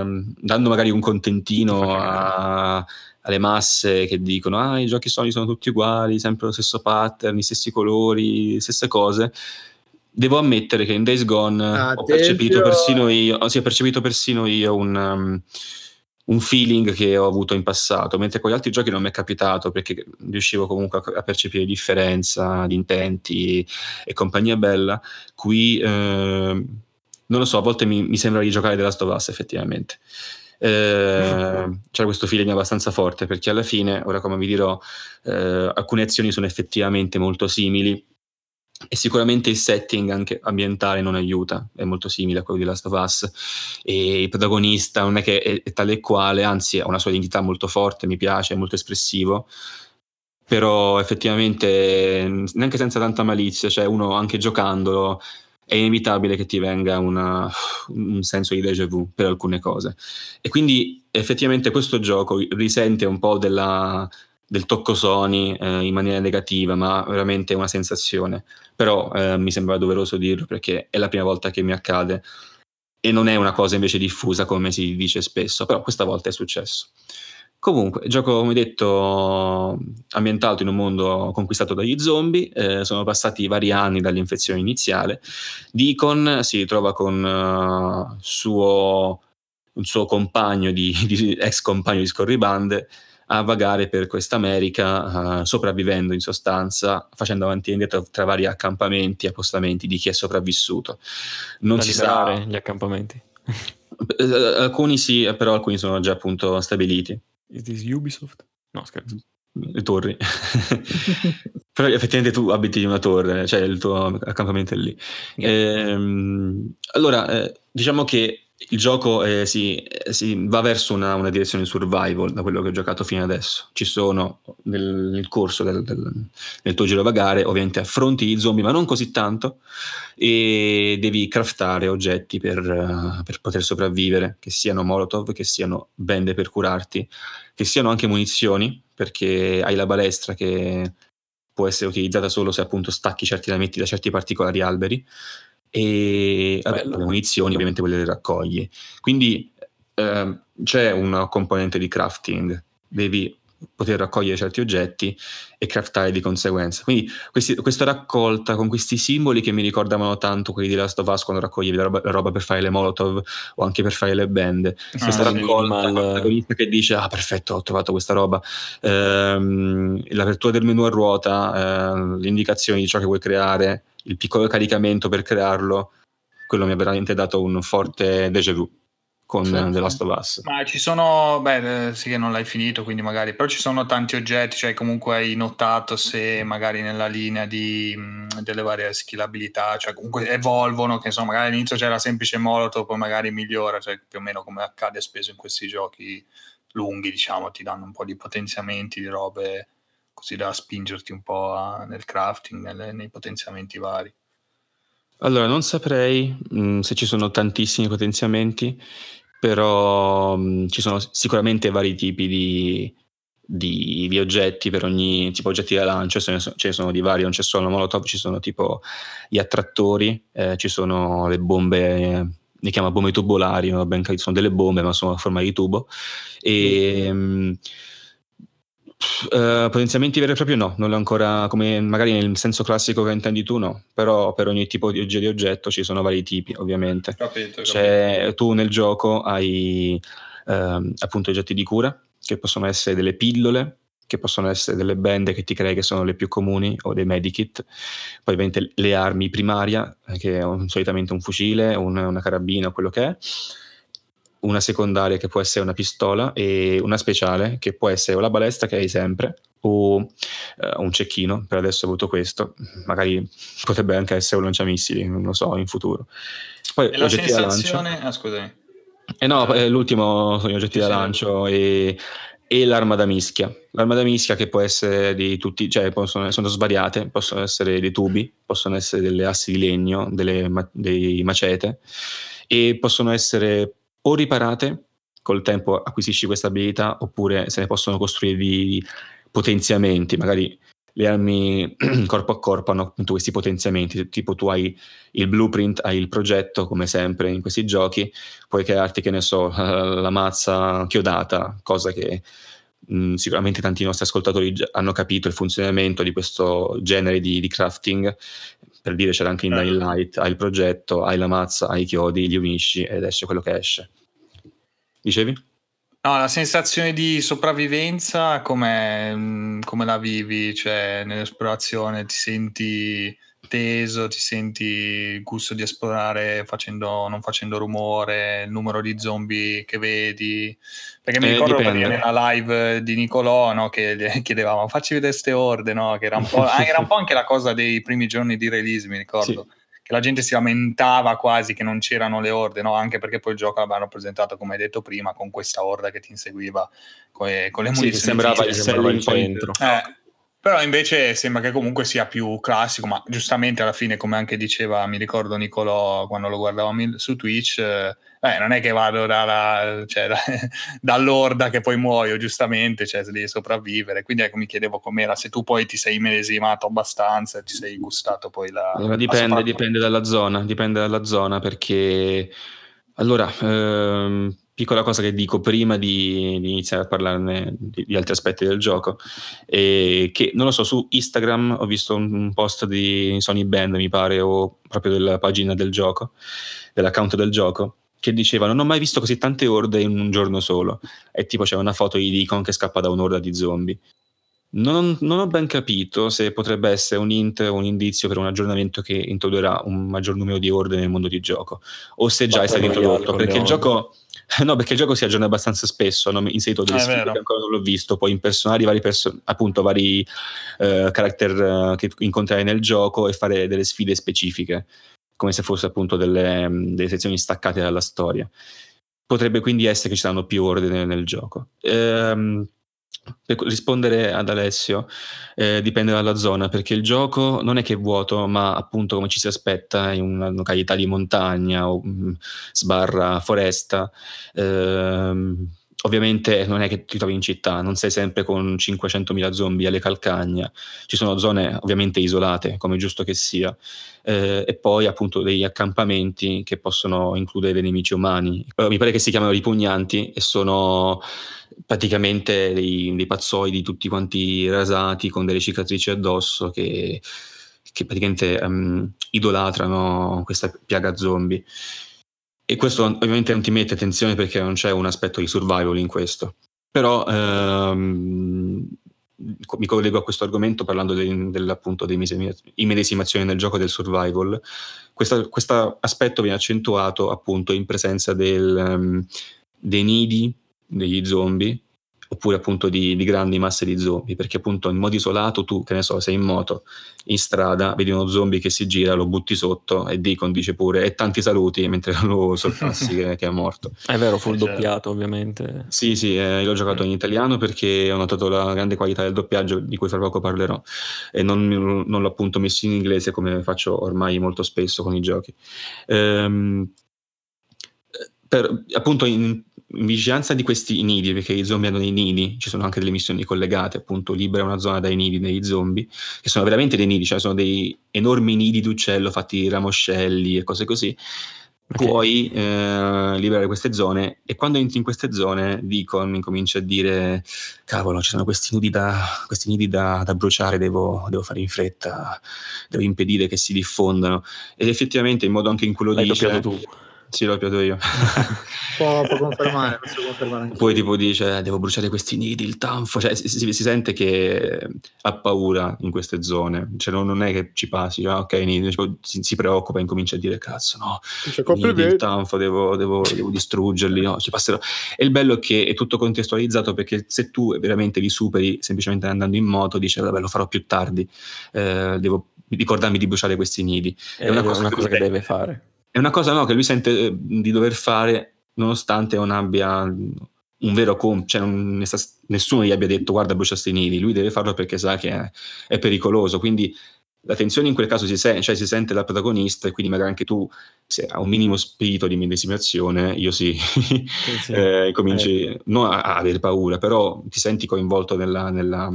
ehm, dando magari un contentino a alle masse che dicono ah i giochi Sony sono tutti uguali, sempre lo stesso pattern, i stessi colori, stesse cose. Devo ammettere che in Days Gone ah, ho percepito persino io, sì, ho percepito persino io un, um, un, feeling che ho avuto in passato, mentre con gli altri giochi non mi è capitato perché riuscivo comunque a, percepire differenza di intenti e compagnia bella. Qui, eh, non lo so, a volte mi, mi sembra di giocare The Last of Us effettivamente. Eh, c'era questo feeling abbastanza forte perché alla fine, ora come vi dirò, eh, alcune azioni sono effettivamente molto simili e sicuramente il setting anche ambientale non aiuta, è molto simile a quello di Last of Us e il protagonista non è che è, è tale e quale, anzi ha una sua identità molto forte, mi piace, è molto espressivo però effettivamente neanche senza tanta malizia, cioè uno anche giocandolo è inevitabile che ti venga una, un senso di déjà vu per alcune cose. E quindi effettivamente questo gioco risente un po' della, del tocco Sony eh, in maniera negativa, ma veramente una sensazione. Però eh, mi sembra doveroso dirlo perché è la prima volta che mi accade e non è una cosa invece diffusa come si dice spesso, però questa volta è successo. Comunque, gioco come detto ambientato in un mondo conquistato dagli zombie, eh, sono passati vari anni dall'infezione iniziale. Deacon si ritrova con uh, suo, un suo compagno, di, di, ex compagno di scorribande, a vagare per questa America, uh, sopravvivendo in sostanza, facendo avanti e indietro tra vari accampamenti e appostamenti di chi è sopravvissuto. Non da si sa gli accampamenti. Eh, alcuni sì, però alcuni sono già appunto stabiliti. Is this Ubisoft? No, scherzo. Le torri. però effettivamente tu abiti in una torre, cioè il tuo accampamento è lì. Yeah. Ehm, allora, eh, diciamo che il gioco eh, si, eh, si, va verso una, una, direzione survival da quello che ho giocato fino adesso. Ci sono nel, nel corso del, del, del, tuo girovagare, ovviamente affronti i zombie, ma non così tanto, e devi craftare oggetti per, uh, per poter sopravvivere, che siano molotov, che siano bende per curarti, che siano anche munizioni, perché hai la balestra che può essere utilizzata solo se appunto stacchi certi lametti da certi particolari alberi e vabbè, le munizioni ovviamente quelle le raccogli. Quindi eh, c'è una componente di crafting, devi poter raccogliere certi oggetti e craftare di conseguenza. Quindi questi, questa raccolta con questi simboli che mi ricordavano tanto quelli di Last of Us quando raccoglievi la roba, la roba per fare le molotov o anche per fare le band. Ah, questa sì, raccolta mal... che dice ah perfetto ho trovato questa roba. Ehm, l'apertura del menu a ruota, eh, le indicazioni di ciò che vuoi creare, il piccolo caricamento per crearlo, quello mi ha veramente dato un forte déjà vu con sì, The Last of Us. Ma ci sono, beh, sì che non l'hai finito, quindi magari, però ci sono tanti oggetti, cioè comunque hai notato se magari nella linea di, delle varie skillabilità, cioè comunque evolvono, che insomma magari all'inizio c'era semplice molotov, poi magari migliora, cioè più o meno come accade spesso in questi giochi lunghi, diciamo, ti danno un po' di potenziamenti, di robe così da spingerti un po' a, nel crafting, nelle, nei potenziamenti vari. Allora, non saprei mh, mm, se ci sono tantissimi potenziamenti, però mh, mm, ci sono sicuramente vari tipi di, di, di, oggetti per ogni tipo oggetti da lancio, ce ne, so, ce ne sono di vari, non c'è solo molotov, ci sono tipo gli attrattori, eh, ci sono le bombe, li chiama bombe tubolari, no? ben, sono delle bombe ma sono a forma di tubo, e... Mm. Mh, Uh, potenziamenti veri e propri no, non è ancora come magari nel senso classico che intendi tu no, però per ogni tipo di, di oggetto ci sono vari tipi ovviamente. Capito, capito. Tu nel gioco hai uh, appunto oggetti di cura che possono essere delle pillole, che possono essere delle bende che ti crei che sono le più comuni o dei medikit, poi ovviamente le armi primaria che è un, solitamente un fucile, un, una carabina, quello che è una secondaria che può essere una pistola e una speciale che può essere o la balestra che hai sempre o uh, un cecchino, per adesso ho avuto questo, magari potrebbe anche essere un lanciamissili, non lo so, in futuro. Poi e la sensazione... Ah, scusami. Eh no, eh, l'ultimo sono gli oggetti sì, da lancio e, e, l'arma da mischia. L'arma da mischia che può essere di tutti, cioè possono, sono svariate, possono essere dei tubi, possono essere delle assi di legno, delle, dei macete e possono essere o riparate, col tempo acquisisci questa abilità, oppure se ne possono costruire di potenziamenti, magari le armi corpo a corpo hanno appunto questi potenziamenti, tipo tu hai il blueprint, hai il progetto, come sempre in questi giochi, puoi crearti, che ne so, la mazza chiodata, cosa che mh, sicuramente tanti nostri ascoltatori hanno capito il funzionamento di questo genere di, di crafting, per dire c'era anche in Dying Light, hai il progetto, hai la mazza, hai i chiodi, li unisci ed esce quello che esce. Dicevi? No, la sensazione di sopravvivenza come, come la vivi? Cioè, nell'esplorazione ti senti teso, ti senti il gusto di esplorare facendo, non facendo rumore, il numero di zombie che vedi. Perché mi eh, ricordo nella live di Nicolò no, che chiedevamo facci vedere queste orde, no? che era un, ah, era un, po', anche la cosa dei primi giorni di release, mi ricordo. Sì. Che la gente si lamentava quasi che non c'erano le orde, no? anche perché poi il gioco l'avevano presentato, come hai detto prima, con questa orda che ti inseguiva con, con le munizioni. Sì, sembrava il centro. Eh, però invece sembra che comunque sia più classico, ma giustamente alla fine, come anche diceva, mi ricordo Nicolò quando lo guardavamo su Twitch, eh, non è che vado dalla, cioè, da, dall'orda che poi muoio, giustamente, cioè devi sopravvivere. Quindi ecco, mi chiedevo com'era, se tu poi ti sei medesimato abbastanza, ti sei gustato poi la... Allora, dipende, la dipende dalla zona, dipende dalla zona perché... Allora, ehm piccola cosa che dico prima di, di iniziare a parlarne di, di, altri aspetti del gioco, è che non lo so, su Instagram ho visto un, un, post di Sony Band, mi pare, o proprio della pagina del gioco, dell'account del gioco, che diceva non ho mai visto così tante orde in un giorno solo. E tipo c'è una foto di Deacon che scappa da un'orda di zombie. Non, non, ho ben capito se potrebbe essere un int o un indizio per un aggiornamento che introdurrà un maggior numero di orde nel mondo di gioco o se già è stato introdotto perché il gioco no perché il gioco si aggiorna abbastanza spesso hanno inserito delle sfide che ancora non l'ho visto. Poi impersonare vari perso- appunto vari uh, character uh, che incontrerai nel gioco e fare delle sfide specifiche come se fosse appunto delle, delle sezioni staccate dalla storia. Potrebbe quindi essere che ci saranno più ordini nel gioco. Ehm per rispondere ad Alessio, eh, dipende dalla zona, perché il gioco non è che è vuoto, ma appunto come ci si aspetta in una località di montagna o mh, mm, sbarra foresta. Ehm, ovviamente non è che ti trovi in città, non sei sempre con 500.000 zombie alle calcagna, ci sono zone ovviamente isolate, come giusto che sia, eh, e poi appunto degli accampamenti che possono includere nemici umani. mi pare che si chiamano ripugnanti e sono praticamente dei, dei pazzoidi tutti quanti rasati con delle cicatrici addosso che, che praticamente um, idolatrano questa piaga zombie. E questo ovviamente non ti mette attenzione perché non c'è un aspetto di survival in questo. Però ehm, mi collego a questo argomento parlando de, dell'appunto dell'immedesimazione nel gioco del survival. Questo aspetto viene accentuato appunto in presenza del, um, dei nidi degli zombie oppure appunto di, di, grandi masse di zombie, perché appunto in modo isolato tu, che ne so, sei in moto, in strada, vedi uno zombie che si gira, lo butti sotto e Deacon dice pure e tanti saluti mentre lo sorpassi che, che, è morto. È vero, fu il certo. doppiato ovviamente. Sì, sì, eh, l'ho giocato in italiano perché ho notato la grande qualità del doppiaggio di cui fra poco parlerò e non, non l'ho appunto messo in inglese come faccio ormai molto spesso con i giochi. Ehm, per, appunto in, in, vigilanza di questi nidi, perché i zombie hanno dei nidi, ci sono anche delle missioni collegate, appunto libera una zona dai nidi dei zombie, che sono veramente dei nidi, cioè sono dei enormi nidi d'uccello fatti ramoscelli e cose così. Okay. Puoi eh, liberare queste zone e quando entri in queste zone Deacon incomincia a dire cavolo ci sono questi nidi da, questi nidi da, da bruciare, devo, devo, fare in fretta, devo impedire che si diffondano ed effettivamente in modo anche in cui lo L'hai dice... tu sì, l'ho piato io. può, può confermare, posso confermare Poi tipo dice, devo bruciare questi nidi, il tanfo, cioè si, si, si, sente che ha paura in queste zone, cioè non, non è che ci passi, ah, ok, nidi, cioè, si, si, preoccupa e incomincia a dire, cazzo no, nidi, il tanfo, devo, devo, devo distruggerli, no, ci passerò. E il bello è che è tutto contestualizzato perché se tu veramente li superi semplicemente andando in moto, dice, vabbè lo farò più tardi, eh, devo ricordarmi di bruciare questi nidi. È, è una cosa, una cosa che deve fare è una cosa no, che lui sente eh, di dover fare nonostante non abbia un vero compito, cioè non, nessuno gli abbia detto guarda brucia sti nidi, lui deve farlo perché sa che è, è pericoloso, quindi la tensione in quel caso si sente, cioè si sente da protagonista e quindi magari anche tu se hai un minimo spirito di medesimazione, io sì, sì, sì. eh, cominci eh. non a, a, avere paura, però ti senti coinvolto nella, nella,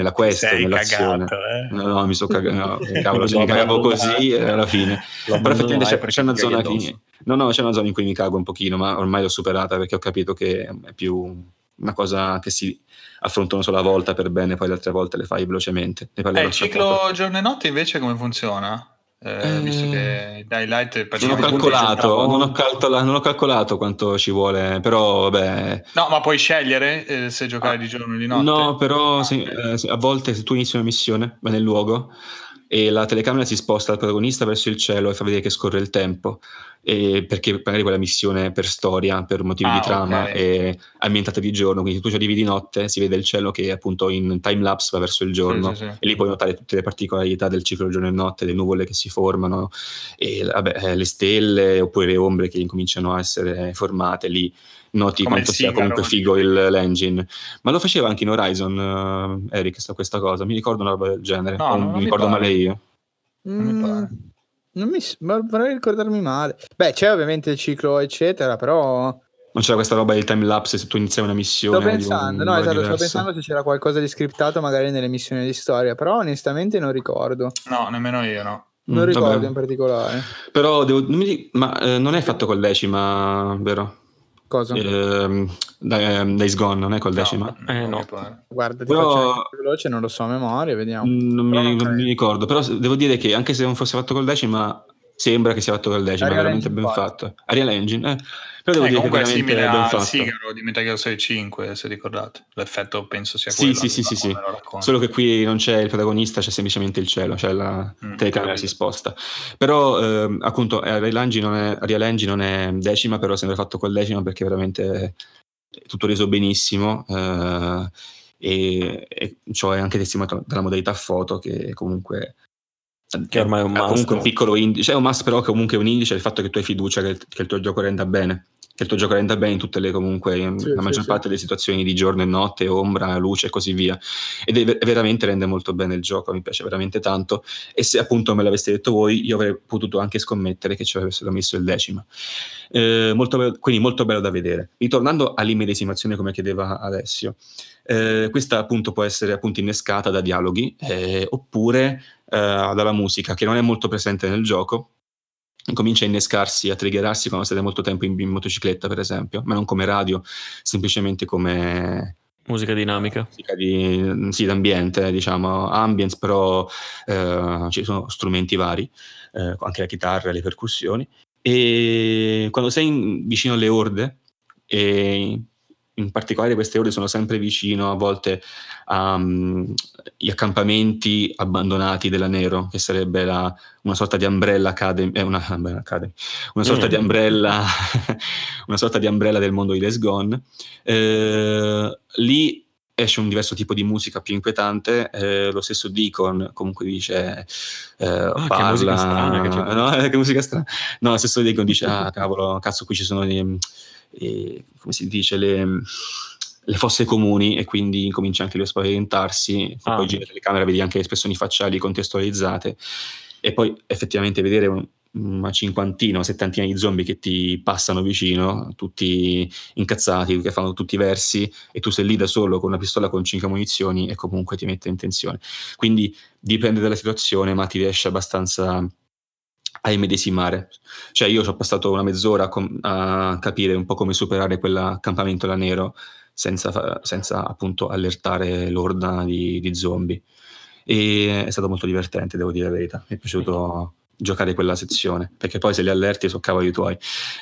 nella quest, Sei nell'azione. Cagato, eh? No, no, mi sono cagato, no, cavolo, cioè, mi cagavo così e alla fine. Però effettivamente c'è, c'è una zona che... No, no, c'è una zona in cui mi cago un pochino, ma ormai l'ho superata perché ho capito che è più una cosa che si affronta una sola volta per bene, poi le altre volte le fai velocemente. Eh, il ciclo giorno e notte invece come funziona? Eh, visto che Daylight non ho, calcolato, non, ho calcola, non ho calcolato quanto ci vuole, però vabbè. No, ma puoi scegliere eh, se giocare ah, di giorno o di notte? No, però ah, se, eh, a volte se tu inizi una missione, vai nel luogo e la telecamera si sposta dal protagonista verso il cielo e fa vedere che scorre il tempo e perché magari quella missione per storia, per motivi ah, di trama okay. è ambientata di giorno, quindi tu ci arrivi di notte, si vede il cielo che appunto in time lapse va verso il giorno sì, sì, sì. e lì puoi notare tutte le particolarità del ciclo giorno e notte, le nuvole che si formano e vabbè, eh, le stelle oppure le ombre che incominciano a essere formate lì noti Come quanto sia comunque figo il, l'engine. Ma lo faceva anche in Horizon, uh, Eric, sta questa cosa. Mi ricordo una roba del genere. No, non, non mi ricordo male io. Non mi pare. Mm, non mi, vorrei ricordarmi male. Beh, c'è ovviamente il ciclo, eccetera, però. Non c'era questa roba del time lapse se tu iniziavi una missione. Sto pensando, no, esatto, sto pensando se c'era qualcosa di scriptato magari nelle missioni di storia, però onestamente non ricordo. No, nemmeno io, no. Non mm, ricordo vabbè. in particolare. Però devo, non mi, ma eh, non è fatto col decima, vero? Cosa? Eh, Days Gone, non è col decima? No, eh, no. Guarda, ti però, faccio veloce, non lo so a memoria, vediamo. Non mi, non mi, ricordo, però devo dire che anche se non fosse fatto col decima, sembra che sia fatto col decimo, è veramente ben fatto. Arial Engine, eh. Però devo eh, dire che è simile fatto. Sigaro di Metal Gear Solid 5, se ricordate. L'effetto penso sia quello. Sì, sì, sì, sì. Solo che qui non c'è il protagonista, c'è semplicemente il cielo, cioè la mm, telecamera si sposta. Però eh, appunto Arial Engine, non è, Arial Engine non è decima, però sembra fatto col decimo perché veramente è tutto reso benissimo. Eh, e, e ciò è anche testimoniato dalla modalità foto che comunque che ormai è un must. Comunque un piccolo indice, è un must però comunque è un indice del fatto che tu hai fiducia che, che il tuo gioco renda bene che il tuo gioco renda bene in tutte le comunque sì, la maggior sì, parte sì. delle situazioni di giorno e notte, ombra, luce e così via. Ed è, è, veramente rende molto bene il gioco, mi piace veramente tanto. E se appunto me l'aveste detto voi, io avrei potuto anche scommettere che ci avessero messo il decimo. Eh, molto bello, quindi molto bello da vedere. Ritornando all'immedesimazione come chiedeva Alessio, eh, questa appunto può essere appunto innescata da dialoghi eh, oppure eh, dalla musica che non è molto presente nel gioco comincia a innescarsi, a triggerarsi quando state molto tempo in, in, motocicletta, per esempio, ma non come radio, semplicemente come musica dinamica. Musica di, sì, d'ambiente, diciamo, ambience, però eh, ci sono strumenti vari, eh, anche la chitarra, le percussioni. E quando sei in, vicino alle orde, e in particolare queste ore sono sempre vicino a volte agli um, accampamenti abbandonati della Nero, che sarebbe la, una sorta di umbrella academy, eh, una, academy, una sorta mm. di umbrella una sorta di umbrella del mondo di Les Gone. Eh, lì esce un diverso tipo di musica più inquietante, eh, lo stesso Deacon comunque dice eh, ah, parla, che musica strana, che, no, che musica strana. No, lo stesso Deacon dice ah cavolo, cazzo qui ci sono dei come si dice, le, le, fosse comuni e quindi incomincia anche lui a spaventarsi, ah. poi gira la telecamera, vedi anche le espressioni facciali contestualizzate e poi effettivamente vedere un, una cinquantina o settantina di zombie che ti passano vicino, tutti incazzati, che fanno tutti i versi, e tu sei lì da solo con una pistola con cinque munizioni e comunque ti mette in tensione. Quindi dipende dalla situazione, ma ti riesce abbastanza a immedesimare. Cioè io ci ho passato una mezz'ora com- a, capire un po' come superare quell'accampamento da nero senza, senza appunto allertare l'orda di, di, zombie. E è stato molto divertente, devo dire la verità. Mi è piaciuto giocare quella sezione perché poi se li allerti sono cavoli tuoi.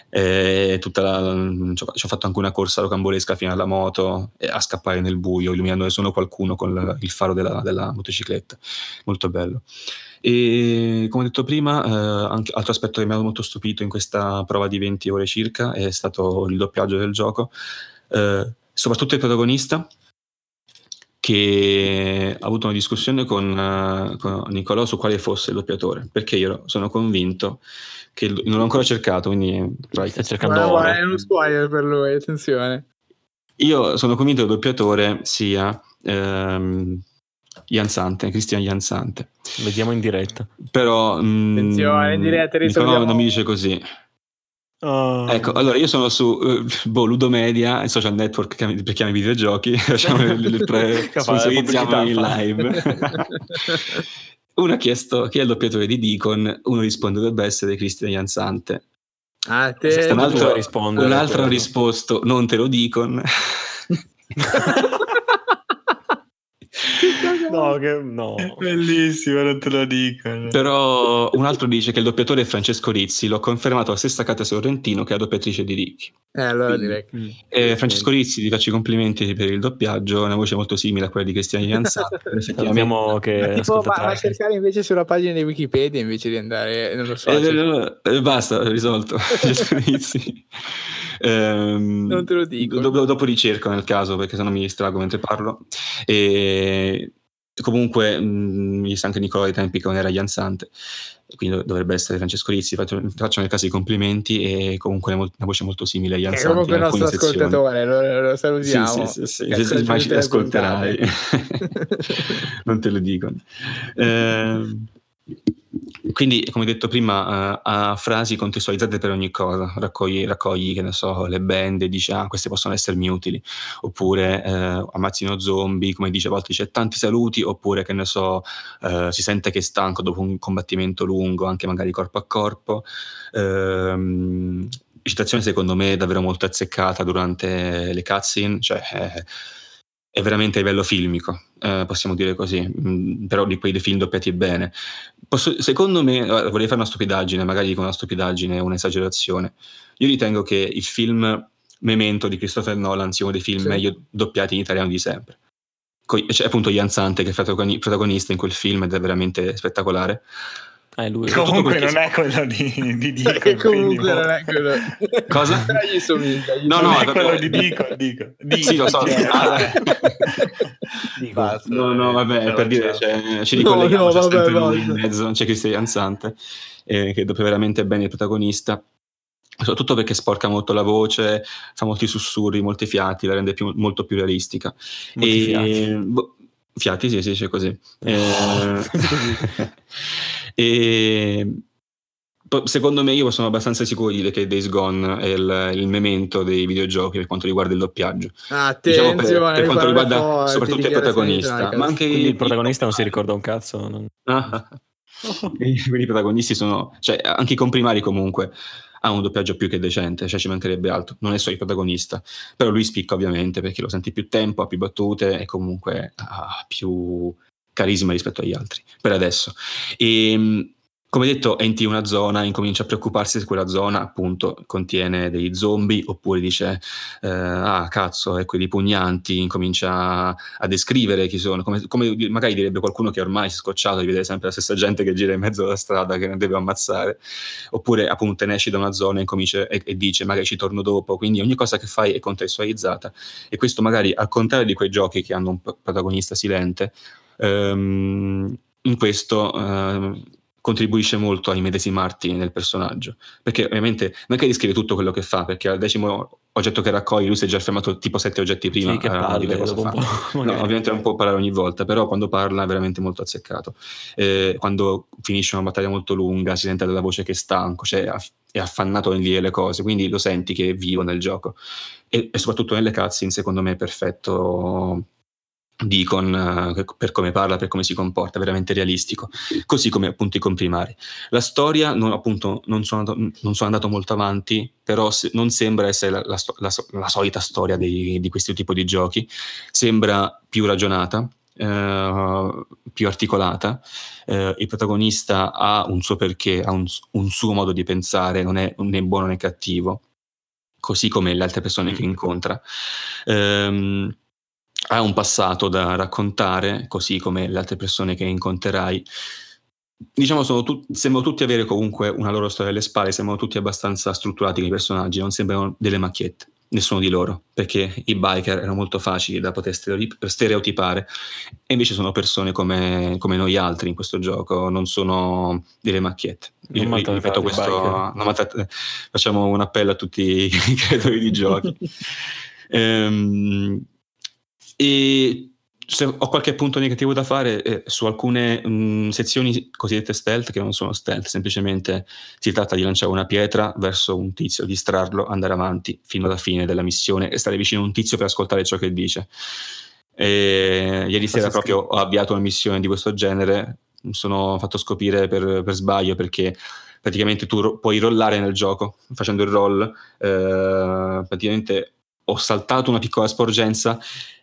E tutta la, ci ho fatto anche una corsa rocambolesca fino alla moto a scappare nel buio illuminando solo qualcuno con il faro della, della motocicletta. Molto bello. E come detto prima, eh, anche altro aspetto che mi ha molto stupito in questa prova di 20 ore circa è stato il doppiaggio del gioco, eh, soprattutto il protagonista che ha avuto una discussione con, uh, con Nicolò su quale fosse il doppiatore, perché io sono convinto che non l'ho ancora cercato, quindi vai, stai cercando ma, è uno spoiler per lui, attenzione. Io sono convinto che il doppiatore sia ehm, Jansante, Cristian Jansante. Vediamo in diretta. Però... Mm, Attenzione, in diretta risolviamo... non mi dice così. Oh. Ecco, allora io sono su uh, boh, Ludomedia, il social network per chiami videogiochi, facciamo le, le pre- sponsorizziamo in live. uno ha chiesto chi è il doppiatore di Deacon, uno risponde dovrebbe essere Cristian Jansante. Ah, te un altro, un altro ha risposto non te lo Deacon. no, che, no. Bellissimo, non te lo dico. Però un altro dice che il doppiatore è Francesco Rizzi, l'ho confermato la stessa Cata Sorrentino che è la doppiatrice di Ricchi. Eh, allora direi che... Eh, Francesco Rizzi, ti faccio i complimenti per il doppiaggio, una voce molto simile a quella di Cristiano Ianzato. Abbiamo che ma, tipo, ma, ma, cercare invece sulla pagina di Wikipedia invece di andare, non lo so. Eh, cioè... eh, basta, risolto. Francesco Rizzi. Ehm, non te lo dico. Do- dopo ricerco nel caso perché sennò mi distrago mentre parlo. E comunque mh, mm, mi sa anche Nicola ai tempi che non era Iansante quindi dovrebbe essere Francesco Rizzi faccio, faccio nel caso i complimenti e comunque una voce molto simile a Iansante è comunque il nostro ascoltatore lo, lo, salutiamo. sì, sì, sì, sì. immagini ascolterai. Non te lo dicono. Eh, quindi, come detto prima, uh, ha frasi contestualizzate per ogni cosa, raccogli, raccogli che ne so, le band e dici, ah, queste possono essermi utili, oppure uh, ammazzino zombie, come dice a volte, dice tanti saluti, oppure che ne so, uh, si sente che è stanco dopo un combattimento lungo, anche magari corpo a corpo. Uh, citazione secondo me davvero molto azzeccata durante le cutscene, cioè... Eh, è veramente a livello filmico, eh, possiamo dire così, mh, mm, però di quei film doppiati bene. Posso, secondo me, vorrei fare una stupidaggine, magari dico una stupidaggine, un'esagerazione. Io ritengo che il film Memento di Christopher Nolan sia uno dei film sì. meglio doppiati in italiano di sempre. C'è appunto Ian Zante che è protagonista in quel film ed è veramente spettacolare. Eh, lui. Comunque non è quello di, di Dico. Che comunque non è quello. Cosa? Gli somiglia, gli no, no, è quello di Dico. Dico. Dico. Sì, lo so. Ah, Dico. No, no, vabbè, per dire, cioè, ci ricolleghiamo, no, no, c'è vabbè, sempre lui in mezzo, c'è Cristian Zante, eh, che doppia veramente bene il protagonista soprattutto perché sporca molto la voce, fa molti sussurri, molti fiati, la rende più, molto più realistica. Molti e, fiati. Boh, fiati, sì, si dice così. Eh, e secondo me io sono abbastanza sicuro di dire che Days Gone è il, il memento dei videogiochi per quanto riguarda il doppiaggio. Attenzione, diciamo per, per quanto riguarda forti, soprattutto il protagonista. Ma anche il protagonista non si ricorda un cazzo. Non... Ah, I protagonisti sono, cioè anche i comprimari comunque ha un doppiaggio più che decente, cioè ci mancherebbe altro, non è solo il protagonista, però lui spicca ovviamente perché lo senti più tempo, ha più battute e comunque ha più carisma rispetto agli altri, per adesso. E, ehm, come detto, entri in una zona, incomincia a preoccuparsi se quella zona appunto contiene dei zombie, oppure dice, eh, ah cazzo, ecco i ripugnanti, incomincia a descrivere chi sono, come, come, magari direbbe qualcuno che ormai si è scocciato di vedere sempre la stessa gente che gira in mezzo alla strada, che ne deve ammazzare, oppure appunto ne esci da una zona e, e, e dice, magari ci torno dopo, quindi ogni cosa che fai è contestualizzata, e questo magari al contrario di quei giochi che hanno un protagonista silente, ehm, in questo... Eh, contribuisce molto a immedesimarti nel personaggio. Perché ovviamente non è che descrive tutto quello che fa, perché al decimo oggetto che raccogli lui si è già fermato tipo sette oggetti prima sì, che palle, dire cosa fa. no, ovviamente non può parlare ogni volta, però quando parla è veramente molto azzeccato. Eh, quando finisce una battaglia molto lunga si sente dalla voce che è stanco, cioè è affannato nel dire le cose, quindi lo senti che è vivo nel gioco. E, e soprattutto nelle cutscene secondo me è perfetto Deacon uh, per come parla, per come si comporta, veramente realistico, così come appunto i comprimari. La storia, non, appunto, non sono, andato, non sono, andato, molto avanti, però se, non sembra essere la, la, la, la solita storia dei, di questo tipo di giochi, sembra più ragionata, Uh, più articolata. Uh, il protagonista ha un suo perché, ha un, un, suo modo di pensare, non è né buono né cattivo, così come le altre persone che mm. incontra. Um, ha un passato da raccontare, così come le altre persone che incontrerai. Diciamo, tu- sembrano tutti avere comunque una loro storia alle spalle, sembrano tutti abbastanza strutturati i personaggi, non sembrano delle macchiette, nessuno di loro, perché i biker erano molto facili da poter stereotipare, e invece sono persone come, come noi altri in questo gioco, non sono delle macchiette. Non Io, ripeto questo, facciamo un appello a tutti i creatori di giochi. ehm, e se ho qualche punto negativo da fare eh, su alcune mh, sezioni cosiddette stealth che non sono stealth, semplicemente si tratta di lanciare una pietra verso un tizio, distrarlo, andare avanti fino alla fine della missione e stare vicino a un tizio per ascoltare ciò che dice. E ieri sera proprio ho avviato una missione di questo genere, mi sono fatto scoprire per, per sbaglio perché praticamente tu ro- puoi rollare nel gioco facendo il roll, eh, praticamente ho saltato una piccola sporgenza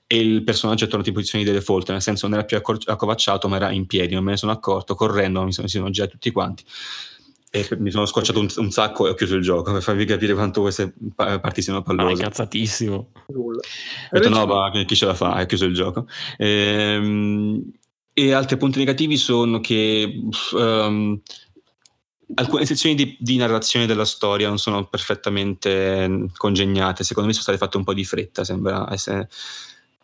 e il personaggio è tornato in posizione di default, nel senso non era più accor- accovacciato ma era in piedi, non me ne sono accorto, correndo mi sono, si sono girati tutti quanti e mi sono scocciato un, un, sacco e ho chiuso il gioco per farvi capire quanto queste parti siano pallose. Ma è cazzatissimo. Ho detto no, ma chi ce la fa? E chiuso il gioco. E, ehm, e altri punti negativi sono che um, alcune sezioni di, di, narrazione della storia non sono perfettamente congegnate. Secondo me sono state fatte un po' di fretta, sembra essere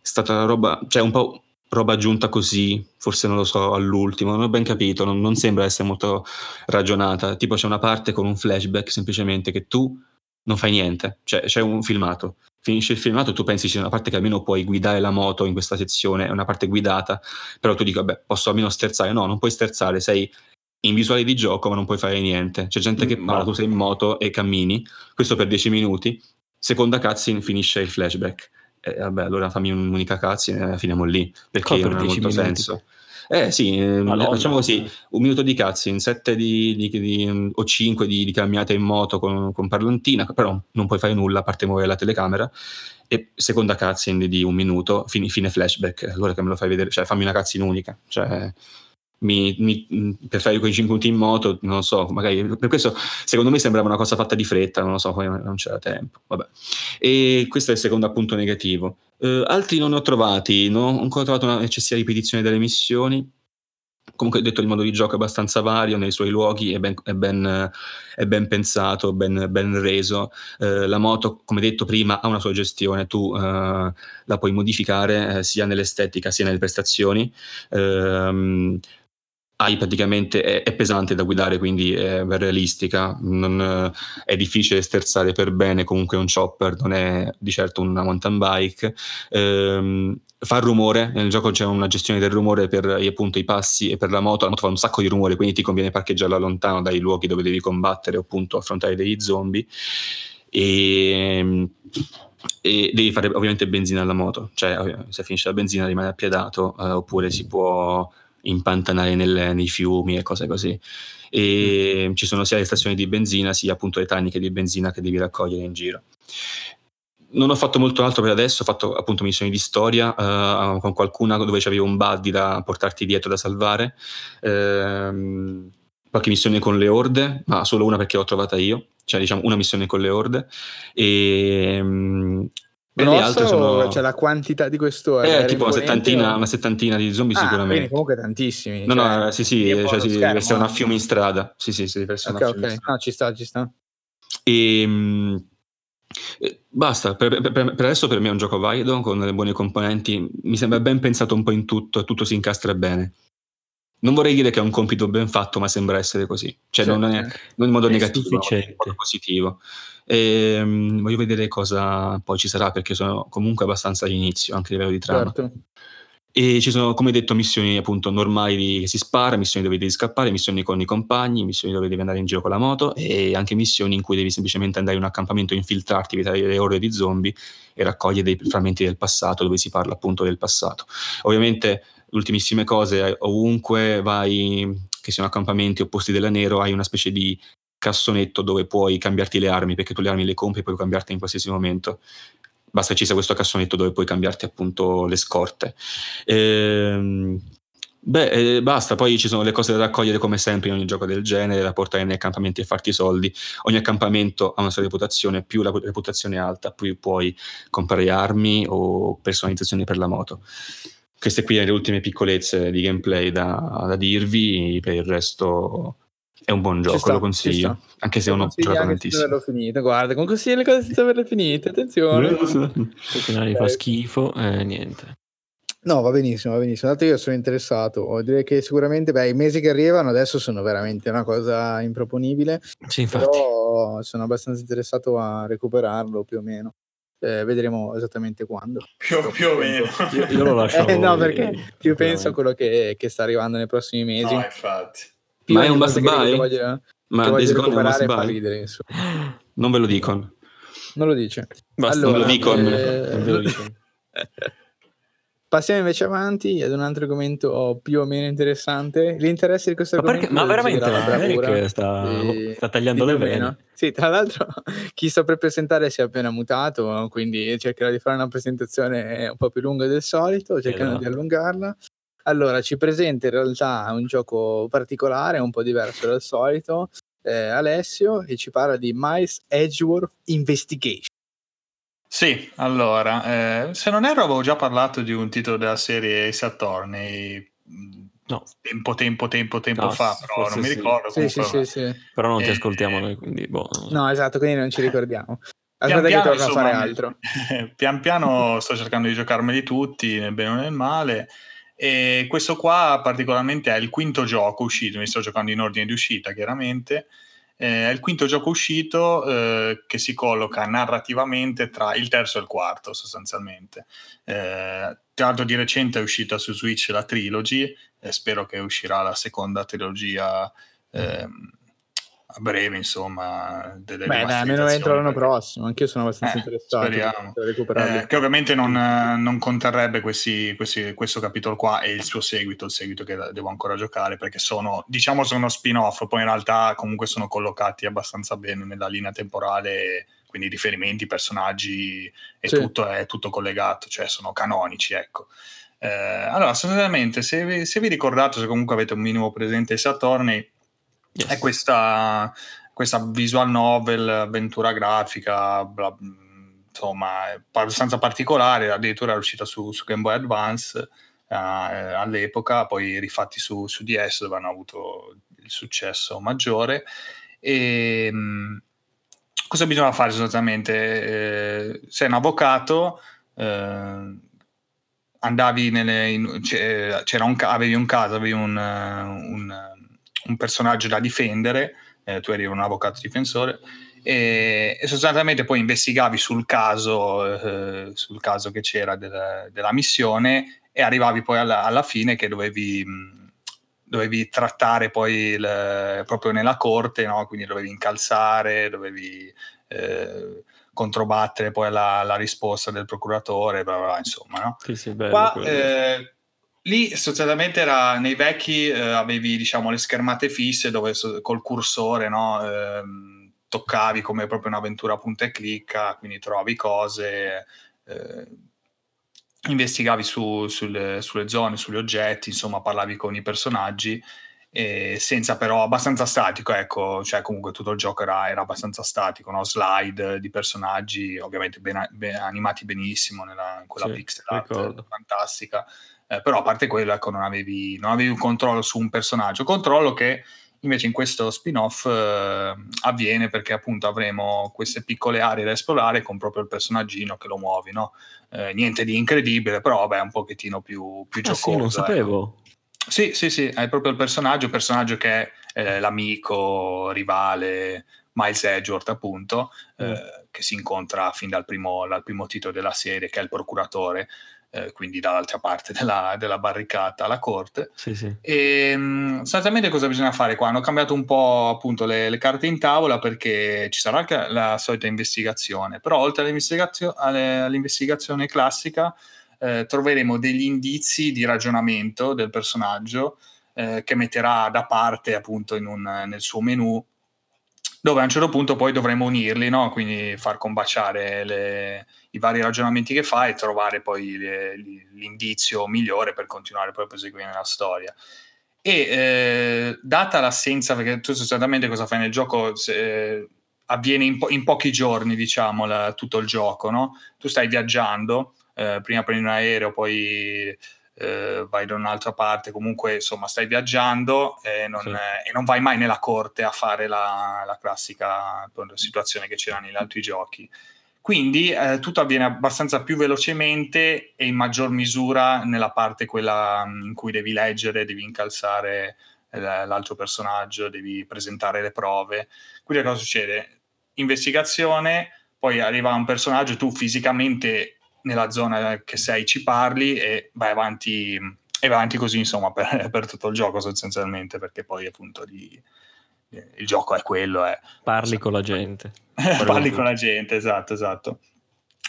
è stata una roba, cioè un po' roba aggiunta così, forse non lo so, all'ultimo, non ho ben capito, non, non, sembra essere molto ragionata. Tipo c'è una parte con un flashback semplicemente che tu non fai niente, cioè c'è un filmato, finisce il filmato e tu pensi c'è una parte che almeno puoi guidare la moto in questa sezione, è una parte guidata, però tu dici vabbè posso almeno sterzare, no, non puoi sterzare, sei in visuale di gioco ma non puoi fare niente, c'è gente che mm, parla, tu sei in moto e cammini, questo per 10 minuti, seconda cutscene finisce il flashback e vabbè, allora fammi un'unica cutscene e finiamo lì, perché non ha molto minuti. senso. Eh sì, Madonna. facciamo così, un minuto di cazzi, in sette di, di, di, o cinque di, di camminata in moto con, con parlantina, però non puoi fare nulla a parte muovere la telecamera e seconda cutscene di un minuto, fine, fine, flashback, allora che me lo fai vedere, cioè fammi una cutscene unica, cioè mi, mi, per fare quei 5 minuti in moto, non lo so, magari per questo secondo me sembrava una cosa fatta di fretta, non lo so, poi non c'era tempo, vabbè. E questo è il secondo appunto negativo. Uh, altri non ne ho trovati, non ho ancora trovato una eccessiva ripetizione delle missioni, comunque ho detto il modo di gioco è abbastanza vario nei suoi luoghi, è ben, è ben, è ben pensato, ben, ben reso. Eh, la moto, come detto prima, ha una sua gestione, tu eh, la puoi modificare sia nell'estetica sia nelle prestazioni. Ehm, hai praticamente è, è, pesante da guidare, quindi è realistica, non, è difficile sterzare per bene, comunque un chopper non è di certo una mountain bike. Ehm, fa rumore, nel gioco c'è una gestione del rumore per appunto i passi e per la moto, la moto fa un sacco di rumore, quindi ti conviene parcheggiarla lontano dai luoghi dove devi combattere o appunto affrontare degli zombie. E, e devi fare ovviamente benzina alla moto, cioè se finisce la benzina rimane appiedato eh, oppure si può impantanare nel, nei fiumi e cose così. E mm. ci sono sia le stazioni di benzina sia appunto le taniche di benzina che devi raccogliere in giro. Non ho fatto molto altro per adesso, ho fatto appunto missioni di storia uh, con qualcuna dove c'avevo un buddy da portarti dietro da salvare, uh, qualche missione con le orde, ma solo una perché l'ho trovata io, cioè diciamo una missione con le orde e um, e le altre sono... C'è la quantità di questo. Eh, tipo una settantina, o... una settantina, di zombie ah, sicuramente. comunque tantissimi. No, cioè, no, sì, sì, cioè, si deve essere una fiume in strada. Sì, sì, si deve essere okay, una okay. No, ci sta, ci sta. E... Ehm, eh, basta, per, per, per, adesso per me è un gioco valido con delle buone componenti, mi sembra ben pensato un po' in tutto, tutto si incastra bene. Non vorrei dire che è un compito ben fatto, ma sembra essere così, cioè sì, non, è, non in modo è negativo, ma in modo positivo. E, um, voglio vedere cosa poi ci sarà perché sono comunque abbastanza all'inizio anche a livello di trama. Certo. E ci sono, come detto, missioni appunto normali che si spara, missioni dove devi scappare, missioni con i compagni, missioni dove devi andare in giro con la moto e anche missioni in cui devi semplicemente andare in un accampamento, infiltrarti, evitare le ore di zombie e raccogliere dei frammenti del passato dove si parla appunto del passato. Ovviamente, ultimissime cose, ovunque vai, che siano accampamenti o posti della nero, hai una specie di cassonetto dove puoi cambiarti le armi, perché tu le armi le compri e puoi cambiarti in qualsiasi momento. Basta che ci sia questo cassonetto dove puoi cambiarti appunto le scorte. Ehm, beh, eh, basta, poi ci sono le cose da raccogliere come sempre in ogni gioco del genere, da portare nei accampamenti e farti i soldi. Ogni accampamento ha una sua reputazione, più la reputazione è alta, più puoi comprare armi o personalizzazioni per la moto. Queste qui sono le ultime piccolezze di gameplay da, da dirvi, per il resto è un buon gioco, sta, lo consiglio. Anche se non ho giocato tantissimo. Senza finito. Guarda, con consigli le cose senza averle finite. Attenzione. Il finale fa schifo e niente. No, va benissimo, va benissimo. Tanto io sono interessato. Direi che sicuramente beh, i mesi che arrivano adesso sono veramente una cosa improponibile. Sì, infatti. Però sono abbastanza interessato a recuperarlo più o meno. Eh, vedremo esattamente quando. Più, più o meno. Io, io, lo lascio. Eh, no, perché più penso a quello che, che, sta arrivando nei prossimi mesi. No, infatti. Ma è un must buy? Voglio, ma Days Gone è un must buy? Ridere, non ve lo dicono. Non lo dice. Basta, allora, non lo dicono. Eh... Passiamo invece avanti ad un altro argomento più o meno interessante. L'interesse di questo ma argomento. ma veramente Eric sta, e... sta tagliando le vene. Sì, tra l'altro chi sto per presentare si è appena mutato, quindi cercherò di fare una presentazione un po' più lunga del solito, cercando esatto. di allungarla. Allora, ci presenta in realtà un gioco particolare, un po' diverso dal solito, eh, Alessio, e ci parla di Mice Edgeworth Investigation. Sì, allora, eh, se non erro avevo già parlato di un titolo della serie Ace Attorney mm, no. tempo, tempo, tempo, tempo no, fa, però non mi ricordo. Sì, sì, sì, sì, Però non ti eh, ascoltiamo noi, quindi boh. No, esatto, quindi non ci ricordiamo. Aspetta pian che torno a fare altro. pian piano sto cercando di giocarmeli tutti, nel bene o nel male. E questo qua particolarmente è il quinto gioco uscito, mi sto giocando in ordine di uscita chiaramente, eh, è il quinto gioco uscito eh, che si colloca narrativamente tra il terzo e il quarto sostanzialmente. Eh, tra l'altro di recente è uscita su Switch la trilogy, spero che uscirà la seconda trilogia ehm, a breve, insomma. Delle Beh, dai, almeno entro l'anno prossimo. Anch'io sono abbastanza eh, interessato speriamo. Eh, che ovviamente non, non conterrebbe questi, questi, questo capitolo qua e il suo seguito, il seguito che devo ancora giocare, perché sono, diciamo, sono spin-off, poi in realtà comunque sono collocati abbastanza bene nella linea temporale, quindi riferimenti, personaggi e sì. tutto è tutto collegato, cioè sono canonici, ecco. Eh, allora, sostanzialmente, se vi, se vi ricordate, se comunque avete un minimo presente Saturni, Yes. È questa, questa, visual novel, avventura grafica, bla, insomma, abbastanza particolare, addirittura è uscita su, su Game Boy Advance eh, all'epoca, poi rifatti su, su, DS dove hanno avuto il successo maggiore. E, mh, cosa bisogna fare sostanzialmente? Eh, sei un avvocato, eh, andavi nelle, in, c'era un, avevi un caso, avevi un, un un personaggio da difendere, eh, tu eri un avvocato difensore, e, e, sostanzialmente poi investigavi sul caso, eh, sul caso che c'era del, della missione e arrivavi poi alla, alla fine che dovevi, mh, dovevi trattare poi il, proprio nella corte, no? quindi dovevi incalzare, dovevi eh, controbattere poi la, la, risposta del procuratore, bla bla, insomma. No? Sì, sì, bello, Qua, Lì sostanzialmente era nei vecchi eh, avevi diciamo le schermate fisse dove col cursore no, eh, toccavi come proprio un'avventura punta e clicca, quindi trovavi cose, eh, investigavi su, sulle, sulle, zone, sugli oggetti, insomma parlavi con i personaggi, senza però abbastanza statico, ecco, cioè comunque tutto il gioco era, era abbastanza statico, no? slide di personaggi ovviamente ben, ben, animati benissimo nella, in quella sì, pixel art fantastica eh, però a parte quello ecco, non, avevi, non avevi un controllo su un personaggio, controllo che invece in questo spin-off eh, avviene perché appunto avremo queste piccole aree da esplorare con proprio il personaggino che lo muovi, no? eh, niente di incredibile, però vabbè un pochettino più, più ah, giocoso. Sì, non ecco. sapevo. Ecco. Sì, sì, sì, hai proprio il personaggio, il personaggio che è eh, l'amico, rivale, Miles Edgeworth appunto, mm. Eh, che si incontra fin dal primo, dal primo titolo della serie, che è il procuratore eh, quindi dall'altra parte della, della, barricata alla corte. Sì, sì. E mh, sostanzialmente cosa bisogna fare qua? Hanno cambiato un po' appunto le, le, carte in tavola perché ci sarà anche la solita investigazione, però oltre all'investigazio- all'investigazione classica eh, troveremo degli indizi di ragionamento del personaggio eh, che metterà da parte appunto un, nel suo menu dove a un certo punto poi dovremo unirli, no? quindi far combaciare le, i vari ragionamenti che fa e trovare poi le, l'indizio migliore per continuare poi a proseguire nella storia. E eh, data l'assenza, perché tu sostanzialmente cosa fai nel gioco? Se, eh, avviene in, po- in, pochi giorni, diciamo, la, tutto il gioco, no? Tu stai viaggiando, eh, prima prendi un aereo, poi eh, vai da un'altra parte, comunque insomma stai viaggiando e non, sì. eh, e non vai mai nella corte a fare la, la classica situazione che c'era negli altri giochi. Quindi eh, tutto avviene abbastanza più velocemente e in maggior misura nella parte quella mm, in cui devi leggere, devi incalzare eh, l'altro personaggio, devi presentare le prove. Quindi cosa succede? Investigazione, poi arriva un personaggio, tu fisicamente nella zona che sei ci parli e vai avanti, e vai avanti così insomma per, per, tutto il gioco sostanzialmente perché poi appunto di, il gioco è quello è, parli con la gente. Parli con la gente esatto esatto.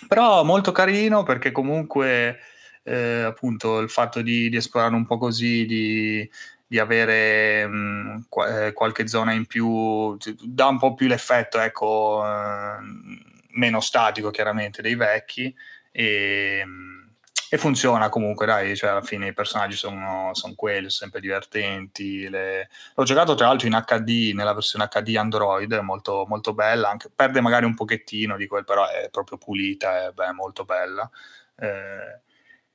Però molto carino perché comunque eh, appunto il fatto di, di, esplorare un po' così di, di avere mh, qu- qualche zona in più dà un po' più l'effetto ecco eh, meno statico chiaramente dei vecchi e, e, funziona comunque, dai, cioè alla fine i personaggi sono, sono quelli, sono sempre divertenti. Le... L'ho giocato tra l'altro in HD, nella versione HD Android, è molto, molto bella, anche, perde magari un pochettino di quel, però è proprio pulita, è beh, molto bella. Eh,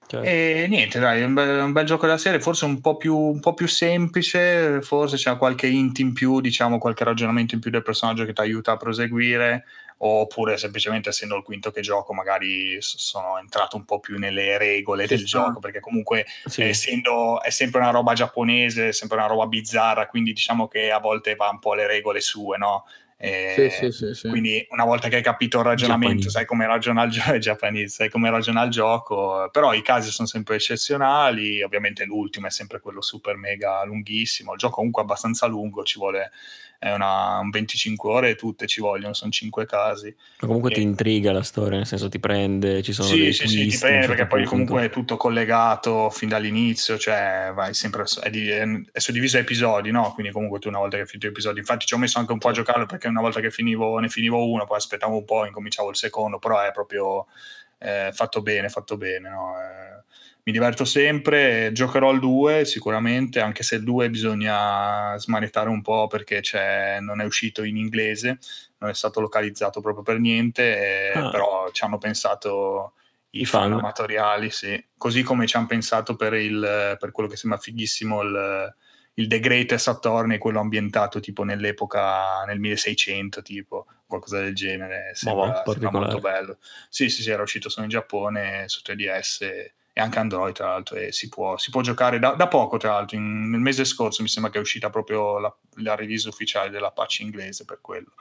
Certo. E niente, dai, è un bel, un bel, gioco della serie, forse un po, più, un po' più semplice, forse c'è qualche int in più, diciamo qualche ragionamento in più del personaggio che ti aiuta a proseguire, oppure semplicemente essendo il quinto che gioco magari sono entrato un po' più nelle regole sì, del sì. gioco perché comunque sì. essendo è sempre una roba giapponese, è sempre una roba bizzarra, quindi diciamo che a volte va un po' alle regole sue, no? Sì, sì, sì, quindi una volta che hai capito il ragionamento, sai come ragiona il gioco, sai come ragiona il gioco, però i casi sono sempre eccezionali, ovviamente l'ultimo è sempre quello super mega lunghissimo, il gioco comunque è abbastanza lungo, ci vuole è una, un 25 ore tutte ci vogliono, sono 5 casi. Ma comunque e... ti intriga la storia, nel senso ti prende, ci sono sì, dei sì, sì, ti prende perché poi comunque è tutto collegato fin dall'inizio, cioè vai sempre, è, di, è suddiviso a episodi, no? Quindi comunque tu una volta che hai finito l'episodio, infatti ci ho messo anche un po' a giocarlo perché una volta che finivo, ne finivo uno, poi aspettavo un po', incominciavo il secondo, però è proprio eh, fatto bene, fatto bene, no? Eh, mi diverto sempre, giocherò il 2 sicuramente, anche se il 2 bisogna smanettare un po' perché non è uscito in inglese, non è stato localizzato proprio per niente, ah. però ci hanno pensato i fan, fan amatoriali, sì. così come ci hanno pensato per, il, per quello che sembra fighissimo il, il The Greatest Attorney, quello ambientato tipo nell'epoca, nel 1600 tipo, qualcosa del genere, sembra, oh, sembra molto bello. Sì, sì, sì, era uscito solo in Giappone su 3DS e anche Android tra l'altro e si può, si può giocare da, da, poco tra l'altro in, nel mese scorso mi sembra che è uscita proprio la, la release ufficiale della patch inglese per quello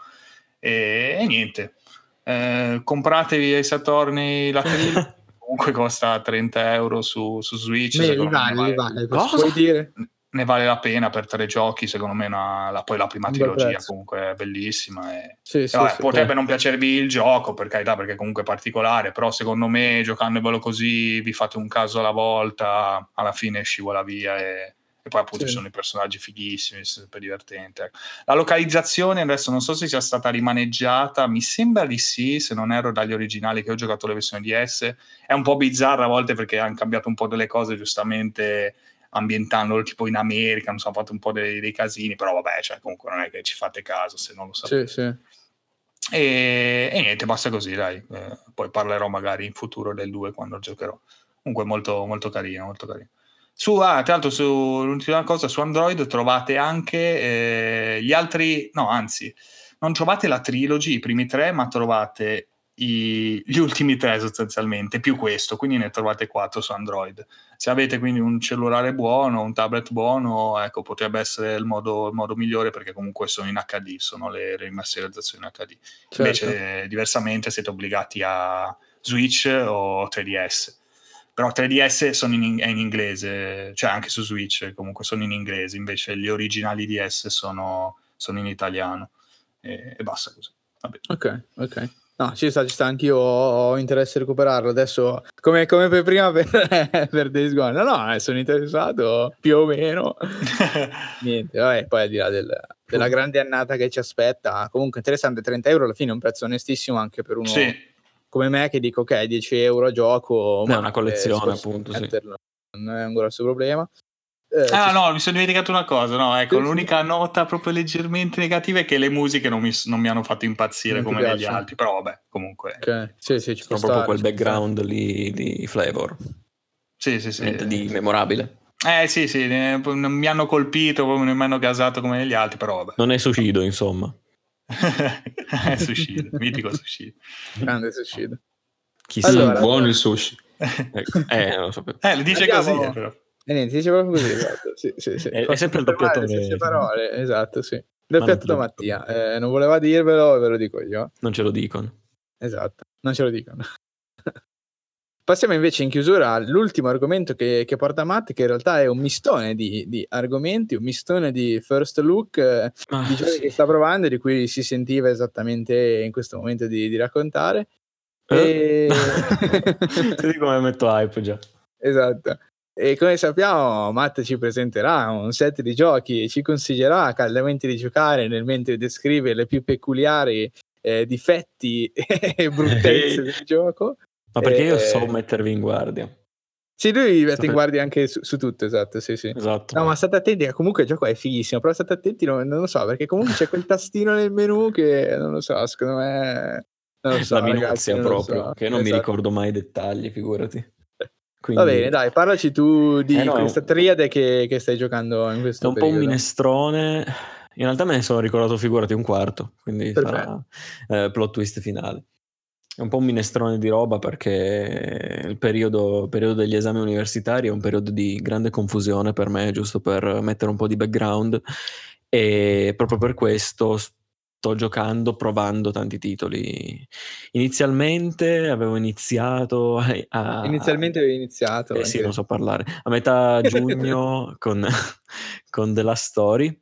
e, e niente eh, compratevi ai Saturni la comunque costa 30 euro su, su Switch Beh, li vale, li vale. Cosa? Puoi dire? Ne vale la pena per tre giochi, secondo me una, la, poi la prima trilogia comunque è bellissima e, sì, sì, vabbè, sì, potrebbe non piacervi il gioco per carità perché comunque è particolare, però secondo me giocandovelo così vi fate un caso alla volta, alla fine scivola via e, e poi appunto ci sono i personaggi fighissimi, super divertente. Ecco. La localizzazione adesso non so se sia stata rimaneggiata, mi sembra di sì, se non ero dagli originali che ho giocato le versioni DS, è un po' bizzarra a volte perché hanno cambiato un po' delle cose giustamente ambientandolo tipo in America, non so, ha fatto un po' dei, dei, casini, però vabbè, cioè, comunque non è che ci fate caso se non lo sapete. Sì, sì. E, e, niente, basta così, dai. Eh, poi parlerò magari in futuro del 2 quando giocherò. Comunque molto, molto carino, molto carino. Su, ah, tra l'altro, su, l'ultima cosa, su Android trovate anche eh, gli altri, no, anzi, non trovate la trilogy, i primi tre, ma trovate i, gli ultimi tre sostanzialmente, più questo, quindi ne trovate quattro su Android. Se avete quindi un cellulare buono, un tablet buono, ecco, potrebbe essere il modo, il modo migliore perché comunque sono in HD, sono le rimasterizzazioni HD. Certo. Invece, diversamente, siete obbligati a Switch o 3DS. Però 3DS sono in, è in inglese, cioè anche su Switch comunque sono in inglese, invece gli originali DS sono, sono in italiano. E, e basta così. Vabbè. Ok, ok. No, ci sta, ci sta, anch'io ho interesse a recuperarlo. Adesso, come, come per prima per, per Days Gone, no, no, eh, sono interessato più o meno. Niente, vabbè, poi al di là del, della grande annata che ci aspetta, comunque interessante, 30 euro alla fine è un prezzo onestissimo anche per uno sì. come me che dico ok, 10 euro a gioco. È una collezione appunto, sì. Non è un grosso problema. Eh, ah no, mi sono dimenticato una cosa, no, ecco, sì, l'unica sì. nota proprio leggermente negativa è che le musiche non mi, non mi hanno fatto impazzire come negli altri, però vabbè, comunque. Okay. Sì, sì, ci Sono proprio quel background lì di flavor. Sì, sì, sì. Niente di memorabile. Eh sì, sì, non mi hanno colpito, non mi hanno gasato come negli altri, però vabbè. Non è Sushido, insomma. è Sushido, mitico Sushido. Grande Sushido. Chissà, allora, buono il sushi. ecco. Eh, non lo sapevo. Eh, lo dice Andiamo... così, però. E niente, dice proprio così, esatto. Sì, sì, sì. È, è, sempre il doppiatore. parole, esatto, sì. Doppiato da Mattia. Eh, non voleva dirvelo, ve lo dico io. Non ce lo dicono. Esatto, non ce lo dicono. Passiamo invece in chiusura all'ultimo argomento che, che, porta Matt, che in realtà è un mistone di, di argomenti, un mistone di first look eh, ah, di giochi sì. che sta provando e di cui si sentiva esattamente in questo momento di, di raccontare. Eh? E... Vedi come metto hype già. Esatto. E come sappiamo, Matt ci presenterà un set di giochi e ci consiglierà caldamente di giocare nel mentre descrive le più peculiari eh, difetti e bruttezze del gioco. Ma perché io so eh, mettervi in guardia. Sì, lui mette in guardia anche su, su, tutto, esatto, sì, sì. Esatto. No, ma state attenti, che comunque il gioco è fighissimo, però state attenti, non, non lo so, perché comunque c'è quel tastino nel menu che, non lo so, secondo me... Non lo so, La minuzia proprio, so. che non esatto. mi ricordo mai i dettagli, figurati. Quindi... Va bene, dai, parlaci tu di eh no, questa triade che, che, stai giocando in questo È un periodo. po' un minestrone. In realtà me ne sono ricordato, figurati, un quarto, quindi Perfetto. sarà eh, plot twist finale. È un po' un minestrone di roba perché il periodo, periodo, degli esami universitari è un periodo di grande confusione per me, giusto per mettere un po' di background. E proprio per questo sto giocando, provando tanti titoli. Inizialmente avevo iniziato a... Inizialmente avevo iniziato. Eh sì, non so parlare. A metà giugno con, con The Last Story.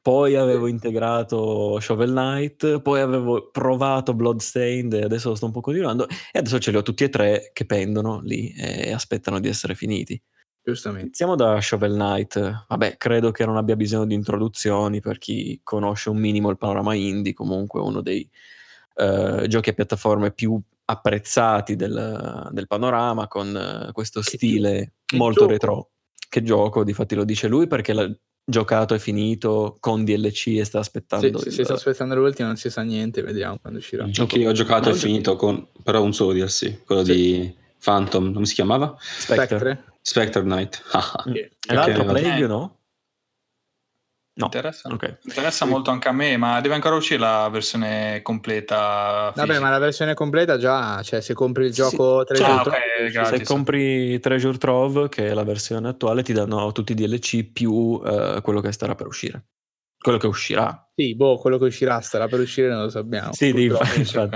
Poi avevo integrato Shovel Knight, poi avevo provato Bloodstained e adesso lo sto un po' continuando e adesso ce li ho tutti e tre che pendono lì e aspettano di essere finiti. Giustamente. Iniziamo da Shovel Knight. Vabbè, credo che non abbia bisogno di introduzioni per chi conosce un minimo il panorama indie, comunque uno dei uh, giochi a piattaforme più apprezzati del, del panorama con uh, questo che stile che molto gioco. retro. Che gioco, difatti lo dice lui perché l'ha giocato è finito con DLC e sta aspettando. Sì, il... sì, sta aspettando l'ultimo, non si sa niente, vediamo quando uscirà. Il gioco che ho giocato è finito con però un solo DLC, quello sì. di Phantom, come si chiamava? Spectre. Spectre Knight. e l'altro okay. Plague, no? No. Interessa, okay. interessa sì. molto anche a me, ma deve ancora uscire la versione completa. Fisica. Vabbè, ma la versione completa già, cioè se compri il gioco sì. Treasure ah, okay, Trove, se compri Treasure Trove, che è la versione attuale, ti danno tutti i DLC più uh, quello che starà per uscire. Quello che uscirà. Sì, boh, quello che uscirà starà per uscire non lo sappiamo. Sì, di, infatti.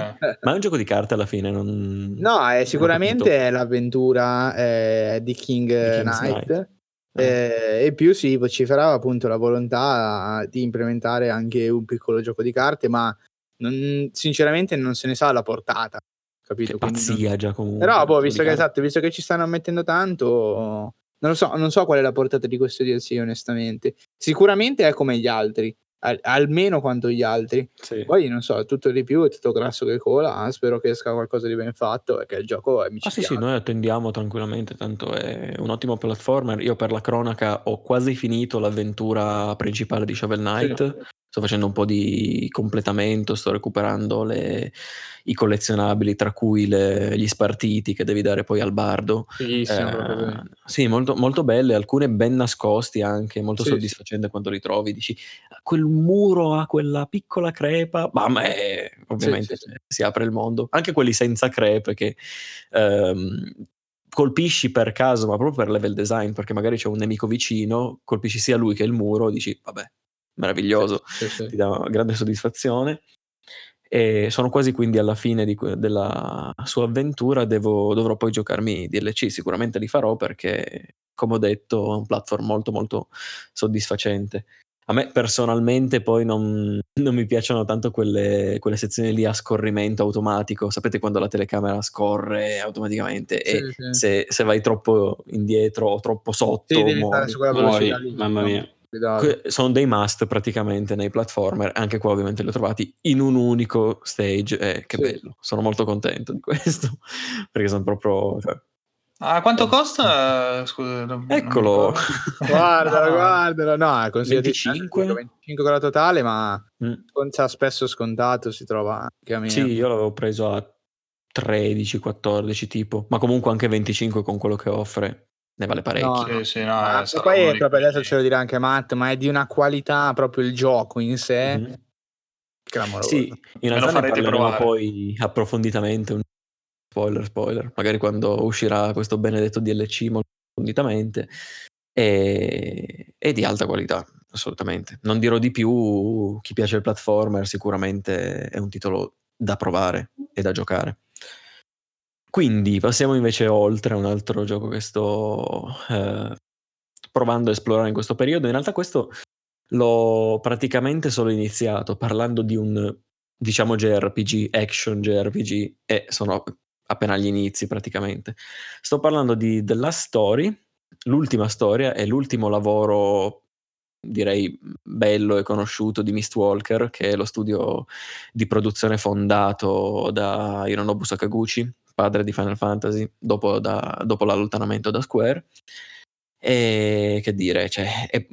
ma è un gioco di carte alla fine. Non... No, è sicuramente è l'avventura eh, di King Knight. Knight. Eh, e più si vociferava appunto la volontà di implementare anche un piccolo gioco di carte, ma non, sinceramente non se ne sa la portata. Capito? Che pazzia non... già comunque. Però, boh, visto che, esatto, visto che ci stanno ammettendo tanto, non, so, non so qual è la portata di questo DLC, onestamente. Sicuramente è come gli altri, al, almeno quanto gli altri. Sì. Poi non so, tutto di più, è tutto grasso che cola. Spero che esca qualcosa di ben fatto e che il gioco è Ah, sì, sì, noi attendiamo tranquillamente. Tanto è un ottimo platformer. Io, per la cronaca, ho quasi finito l'avventura principale di Shovel Knight. Sì sto facendo un po' di completamento, sto recuperando le, i collezionabili, tra cui le, gli spartiti che devi dare poi al bardo. Eh, sì, molto, molto, belle, alcune ben nascosti anche, molto sì, soddisfacente sì. quando li trovi. Dici, quel muro ha quella piccola crepa, ma me, ovviamente sì, si apre il mondo. Anche quelli senza crepe che... Ehm, colpisci per caso, ma proprio per level design, perché magari c'è un nemico vicino, colpisci sia lui che il muro, dici, vabbè, meraviglioso, sì, sì, ti dà grande soddisfazione. E sono quasi quindi alla fine di, della sua avventura, devo, dovrò poi giocarmi DLC, sicuramente li farò perché, come ho detto, è un platform molto molto soddisfacente. A me personalmente poi non, non mi piacciono tanto quelle, quelle, sezioni lì a scorrimento automatico, sapete quando la telecamera scorre automaticamente sì, e se, se, vai troppo indietro o troppo sotto sì, muori, muori, mamma mia sono dei must praticamente nei platformer, anche qua ovviamente li ho trovati in un unico stage, eh, che sì. bello, sono molto contento di questo, perché sono proprio... Cioè, Ah, quanto costa? Scusa, Eccolo. guardalo, no. guardalo. No, è consigliato 25. 25 con la totale, ma mm. spesso scontato si trova anche a me. Sì, io l'avevo preso a 13, 14 tipo, ma comunque anche 25 con quello che offre ne vale parecchio. No, sì, sì, no, ah, poi è proprio adesso ce lo dirà anche Matt, ma è di una qualità proprio il gioco in sé mm-hmm. clamorosa. Sì, in realtà ne parleremo poi approfonditamente, un spoiler spoiler, magari quando uscirà questo benedetto DLC molto approfonditamente e, e di alta qualità, assolutamente. Non dirò di più, chi piace il platformer sicuramente è un titolo da provare e da giocare. Quindi passiamo invece oltre a un altro gioco che sto eh, provando a esplorare in questo periodo. In realtà questo l'ho praticamente solo iniziato parlando di un, diciamo, JRPG, action JRPG, e sono appena agli inizi praticamente. Sto parlando di The Last Story, l'ultima storia è l'ultimo lavoro direi bello e conosciuto di Mistwalker, che è lo studio di produzione fondato da Hironobu Sakaguchi, padre di Final Fantasy, dopo, da, dopo l'allontanamento da Square. E che dire, cioè, è,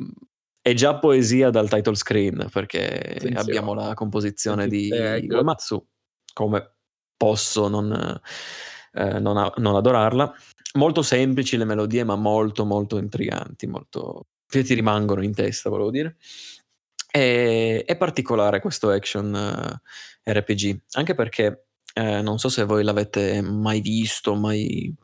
è, già poesia dal title screen, perché Attenzione. abbiamo la composizione di Uematsu, come posso non, eh, non, a, non adorarla. Molto semplici le melodie, ma molto, molto intriganti, molto... che ti rimangono in testa, volevo dire. E, è particolare questo action eh, RPG, anche perché eh, non so se voi l'avete mai visto, mai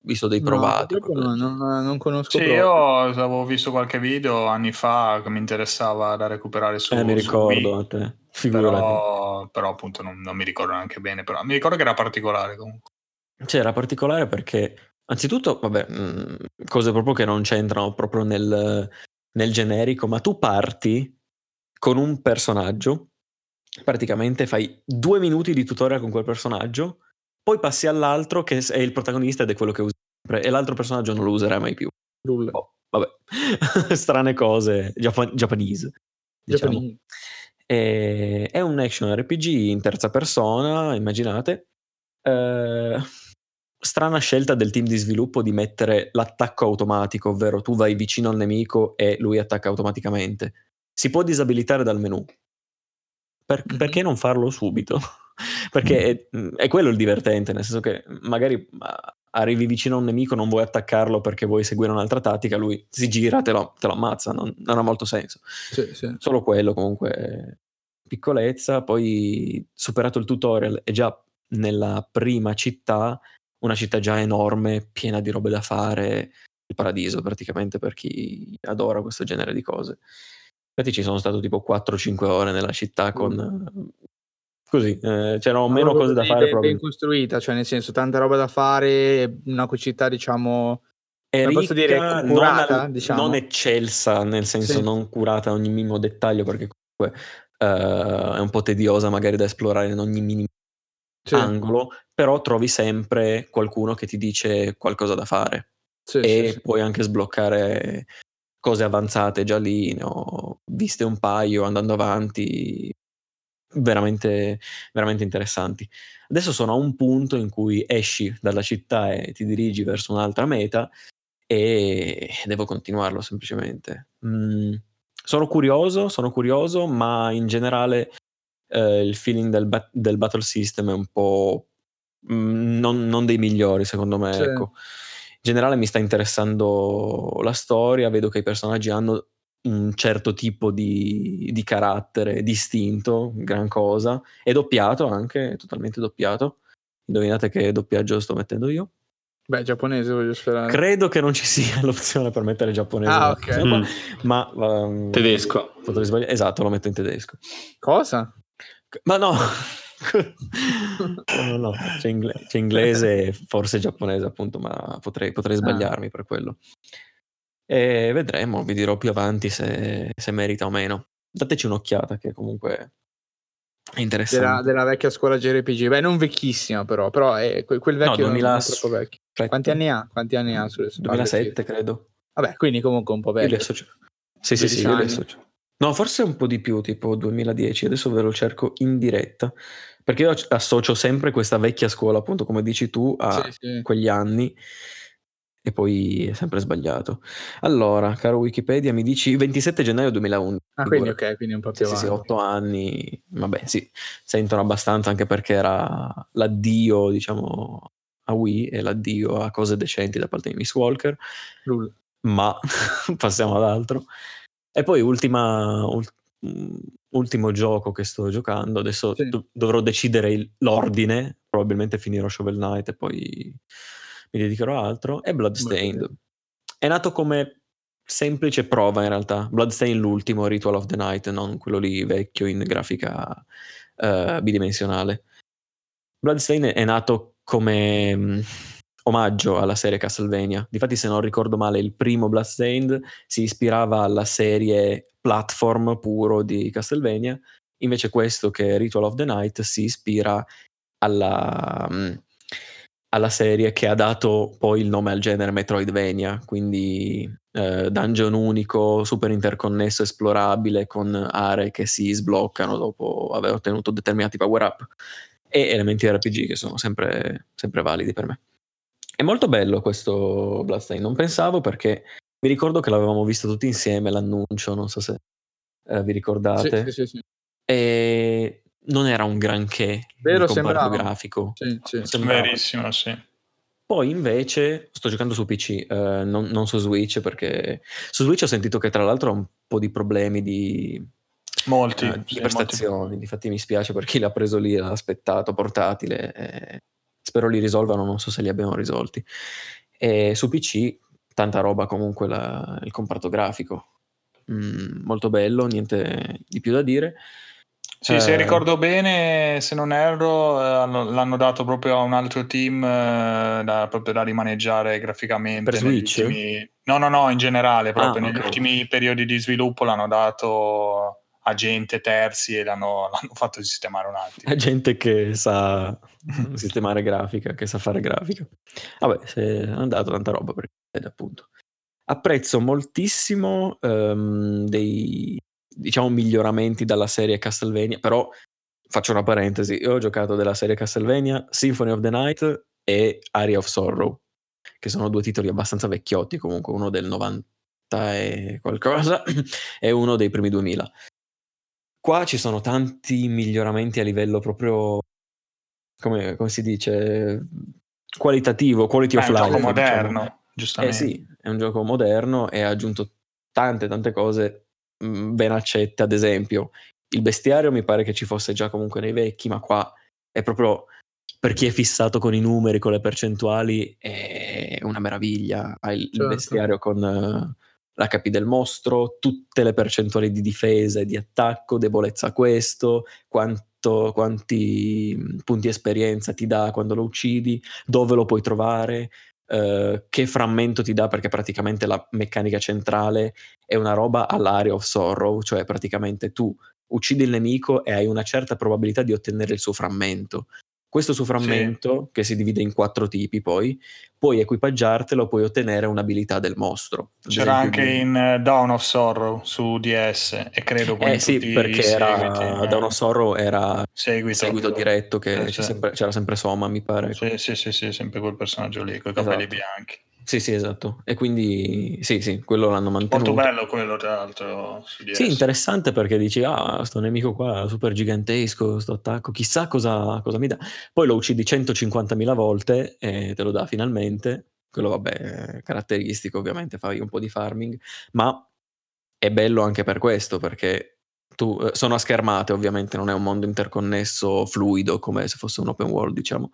visto dei provati. No, non, non, conosco. Sì, io avevo visto qualche video anni fa che mi interessava da recuperare su. Eh, mi ricordo a te. Però, però, appunto non, non, mi ricordo neanche bene. Però mi ricordo che era particolare comunque. Cioè, era particolare perché, anzitutto, vabbè, mh, mm, cose proprio che non c'entrano proprio nel, nel generico, ma tu parti con un personaggio, praticamente fai due minuti di tutorial con quel personaggio, poi passi all'altro che è il protagonista ed è quello che usi sempre, e l'altro personaggio non lo userai mai più. Oh, vabbè, strane cose, Japan- Japanese. Diciamo. Japanese. E, è un action RPG in terza persona, immaginate. Eh, strana scelta del team di sviluppo di mettere l'attacco automatico, ovvero tu vai vicino al nemico e lui attacca automaticamente. Si può disabilitare dal menu. Per, mm-hmm. Perché non farlo subito? perché è, è, quello il divertente, nel senso che magari arrivi vicino a un nemico, non vuoi attaccarlo perché vuoi seguire un'altra tattica, lui si gira, te lo, te lo ammazza, non, non, ha molto senso. Sì, sì. Solo quello comunque, piccolezza, poi superato il tutorial e già nella prima città, una città già enorme, piena di robe da fare, il paradiso praticamente per chi adora questo genere di cose. Infatti ci sono stato tipo 4-5 ore nella città con mm. così, eh, c'erano meno cose da fare. Ben, ben costruita, cioè nel senso tanta roba da fare, una città diciamo è ricca, posso dire curata, non, diciamo. non eccelsa, nel senso sì. non curata a ogni minimo dettaglio perché comunque uh, è un po' tediosa magari da esplorare in ogni minimo sì. angolo, però trovi sempre qualcuno che ti dice qualcosa da fare sì, e puoi anche sbloccare cose avanzate già lì, ne ho viste un paio andando avanti, veramente, veramente interessanti. Adesso sono a un punto in cui esci dalla città e ti dirigi verso un'altra meta e devo continuarlo semplicemente. Mm, sono curioso, sono curioso, ma in generale eh, il feeling del, ba- del, battle system è un po' mm, non, non, dei migliori secondo me. Sì. Ecco generale mi sta interessando la storia, vedo che i personaggi hanno un certo tipo di, di carattere distinto, gran cosa. È doppiato anche, totalmente doppiato. Indovinate che doppiaggio sto mettendo io? Beh, giapponese voglio sperare. Credo che non ci sia l'opzione per mettere giapponese. Ah, ok. Mm. Ma um, tedesco. Potrei sbagliare. Esatto, lo metto in tedesco. Cosa? Ma no, no, no, c'è, ingle- c'è, inglese e forse giapponese appunto, ma potrei, potrei ah. sbagliarmi ah. per quello. E vedremo, vi dirò più avanti se, se, merita o meno. Dateci un'occhiata che comunque è interessante. Della, della vecchia scuola JRPG, beh non vecchissima però, però è quel vecchio no, 2000... non è troppo vecchio. Quanti anni ha? Quanti anni ha? Sulle 2007 credo. Vabbè, quindi comunque un po' vecchio. Sì, sì, sì, io li associo. No, forse un po' di più, tipo 2010, adesso ve lo cerco in diretta, perché io associo sempre questa vecchia scuola, appunto, come dici tu, a sì, sì. quegli anni e poi è sempre sbagliato. Allora, caro Wikipedia, mi dici 27 gennaio 2011. Ah, quindi ok, quindi un po' più sì, sì, sì, 8 anni, vabbè, sì, sentono abbastanza anche perché era l'addio, diciamo, a Wii e l'addio a cose decenti da parte di Miss Walker. Lull. Ma passiamo ad altro. E poi ultima, ul- ultimo gioco che sto giocando, adesso sì. do- dovrò decidere il- l'ordine, probabilmente finirò Shovel Knight e poi mi dedicherò a altro, è Bloodstained. È nato come semplice prova in realtà, Bloodstained l'ultimo, Ritual of the Night, non quello lì vecchio in grafica uh, bidimensionale. Bloodstained è nato come mm, omaggio alla serie Castlevania. Difatti, se non ricordo male, il primo Bloodstained si ispirava alla serie platform puro di Castlevania, invece questo che è Ritual of the Night si ispira alla, mm, alla serie che ha dato poi il nome al genere Metroidvania, quindi eh, dungeon unico, super interconnesso, esplorabile, con aree che si sbloccano dopo aver ottenuto determinati power up e elementi RPG che sono sempre, sempre validi per me. È molto bello questo Bloodstained, non pensavo perché mi ricordo che l'avevamo visto tutti insieme l'annuncio, non so se eh, vi ricordate. Sì, sì, sì, e non era un granché Vero, sembrava. grafico. Sì, sì. Sembrava. Verissimo, sì. Poi invece sto giocando su PC, eh, non, non, su Switch, perché su Switch ho sentito che tra l'altro ha un po' di problemi di, molti, eh, di prestazioni. Molti. Difatti mi spiace per chi l'ha preso lì, l'ha aspettato portatile. Eh, spero li risolvano, non so se li abbiano risolti. E su PC tanta roba comunque la, il comparto grafico. Mm, molto bello, niente di più da dire. Sì, eh, se ricordo bene, se non erro, eh, l'hanno dato proprio a un altro team eh, da, proprio da rimaneggiare graficamente. Per Switch? Ultimi... No, no, no, in generale, proprio ah, negli okay. ultimi periodi di sviluppo l'hanno dato a gente terzi e l'hanno, l'hanno fatto sistemare un attimo. Gente che sa sistemare grafica, che sa fare grafica. Vabbè, se è andato tanta roba perché appunto. Apprezzo moltissimo um, dei diciamo miglioramenti dalla serie Castlevania, però faccio una parentesi, io ho giocato della serie Castlevania, Symphony of the Night e Aria of Sorrow, che sono due titoli abbastanza vecchiotti comunque, uno del 90 e qualcosa e uno dei primi 2000. Qua ci sono tanti miglioramenti a livello proprio, come, come si dice, qualitativo, quality of life. È un gioco diciamo. moderno, diciamo. giustamente. Eh sì, è un gioco moderno e ha aggiunto tante tante cose mh, ben accette. Ad esempio, il bestiario mi pare che ci fosse già comunque nei vecchi, ma qua è proprio per chi è fissato con i numeri, con le percentuali, è una meraviglia. Hai il certo. bestiario con uh, l'HP del mostro, tutte le percentuali di difesa e di attacco, debolezza questo, quanto, quanti punti esperienza ti dà quando lo uccidi, dove lo puoi trovare, uh, che frammento ti dà, perché praticamente la meccanica centrale è una roba all'area of sorrow, cioè praticamente tu uccidi il nemico e hai una certa probabilità di ottenere il suo frammento. Questo suo frammento, sì. che si divide in quattro tipi poi, puoi equipaggiartelo, puoi ottenere un'abilità del mostro. C'era anche di... in uh, Dawn of Sorrow su DS e credo poi Eh sì, perché era, seguiti, Dawn of Sorrow era seguito, seguito diretto, che eh, sempre, c'era sempre Soma, mi pare. Sì, sì, sì, sì, sempre quel personaggio lì, con i capelli esatto. bianchi. Sì, sì, esatto. E quindi sì, sì, quello l'hanno mantenuto. Molto bello quello, tra l'altro. Sì, interessante perché dici, ah, sto nemico qua, super gigantesco, sto attacco, chissà cosa, cosa mi dà. Poi lo uccidi 150.000 volte e te lo dà finalmente. Quello, vabbè, caratteristico, ovviamente, fai un po' di farming, ma è bello anche per questo, perché tu, eh, sono a schermate, ovviamente, non è un mondo interconnesso, fluido, come se fosse un open world, diciamo.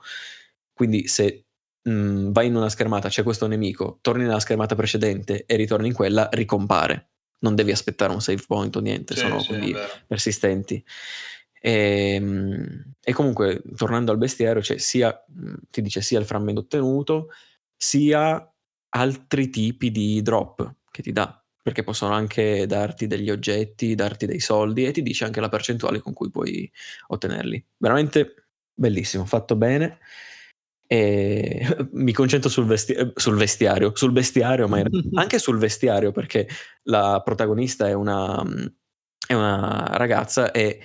Quindi se mh, mhmm, vai in una schermata, c'è questo nemico, torni nella schermata precedente e ritorni in quella, ricompare. Non devi aspettare un save point o niente, sì, sono sì, quindi persistenti. E, ehm, e, comunque, tornando al bestiario, cioè sia, mhmm, ti dice sia il frammento ottenuto, sia altri tipi di drop che ti dà, perché possono anche darti degli oggetti, darti dei soldi e ti dice anche la percentuale con cui puoi ottenerli. Veramente bellissimo, fatto bene. E mi concentro sul, vesti- sul, vestiario, sul bestiario, ma anche sul vestiario perché la protagonista è una, è una ragazza e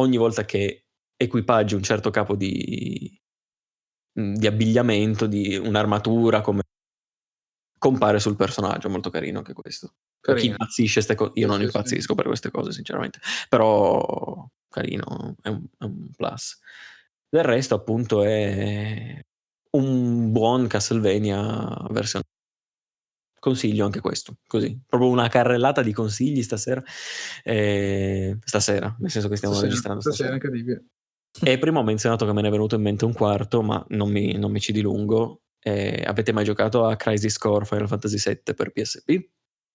ogni volta che equipaggi un certo capo di, di abbigliamento, di un'armatura, come compare sul personaggio, molto carino anche questo. Per chi impazzisce, ste co- io non sì, impazzisco sì. per queste cose, sinceramente, però carino, è un, è un plus. Del resto, appunto, è un buon Castlevania versione. Consiglio anche questo, così, proprio una carrellata di consigli stasera. Eh, stasera, nel senso che stiamo stasera, registrando stasera. stasera. incredibile. E prima ho menzionato che me ne è venuto in mente un quarto, ma non mi, non mi ci dilungo. Eh, avete mai giocato a Crisis Core Final Fantasy VII per PSP?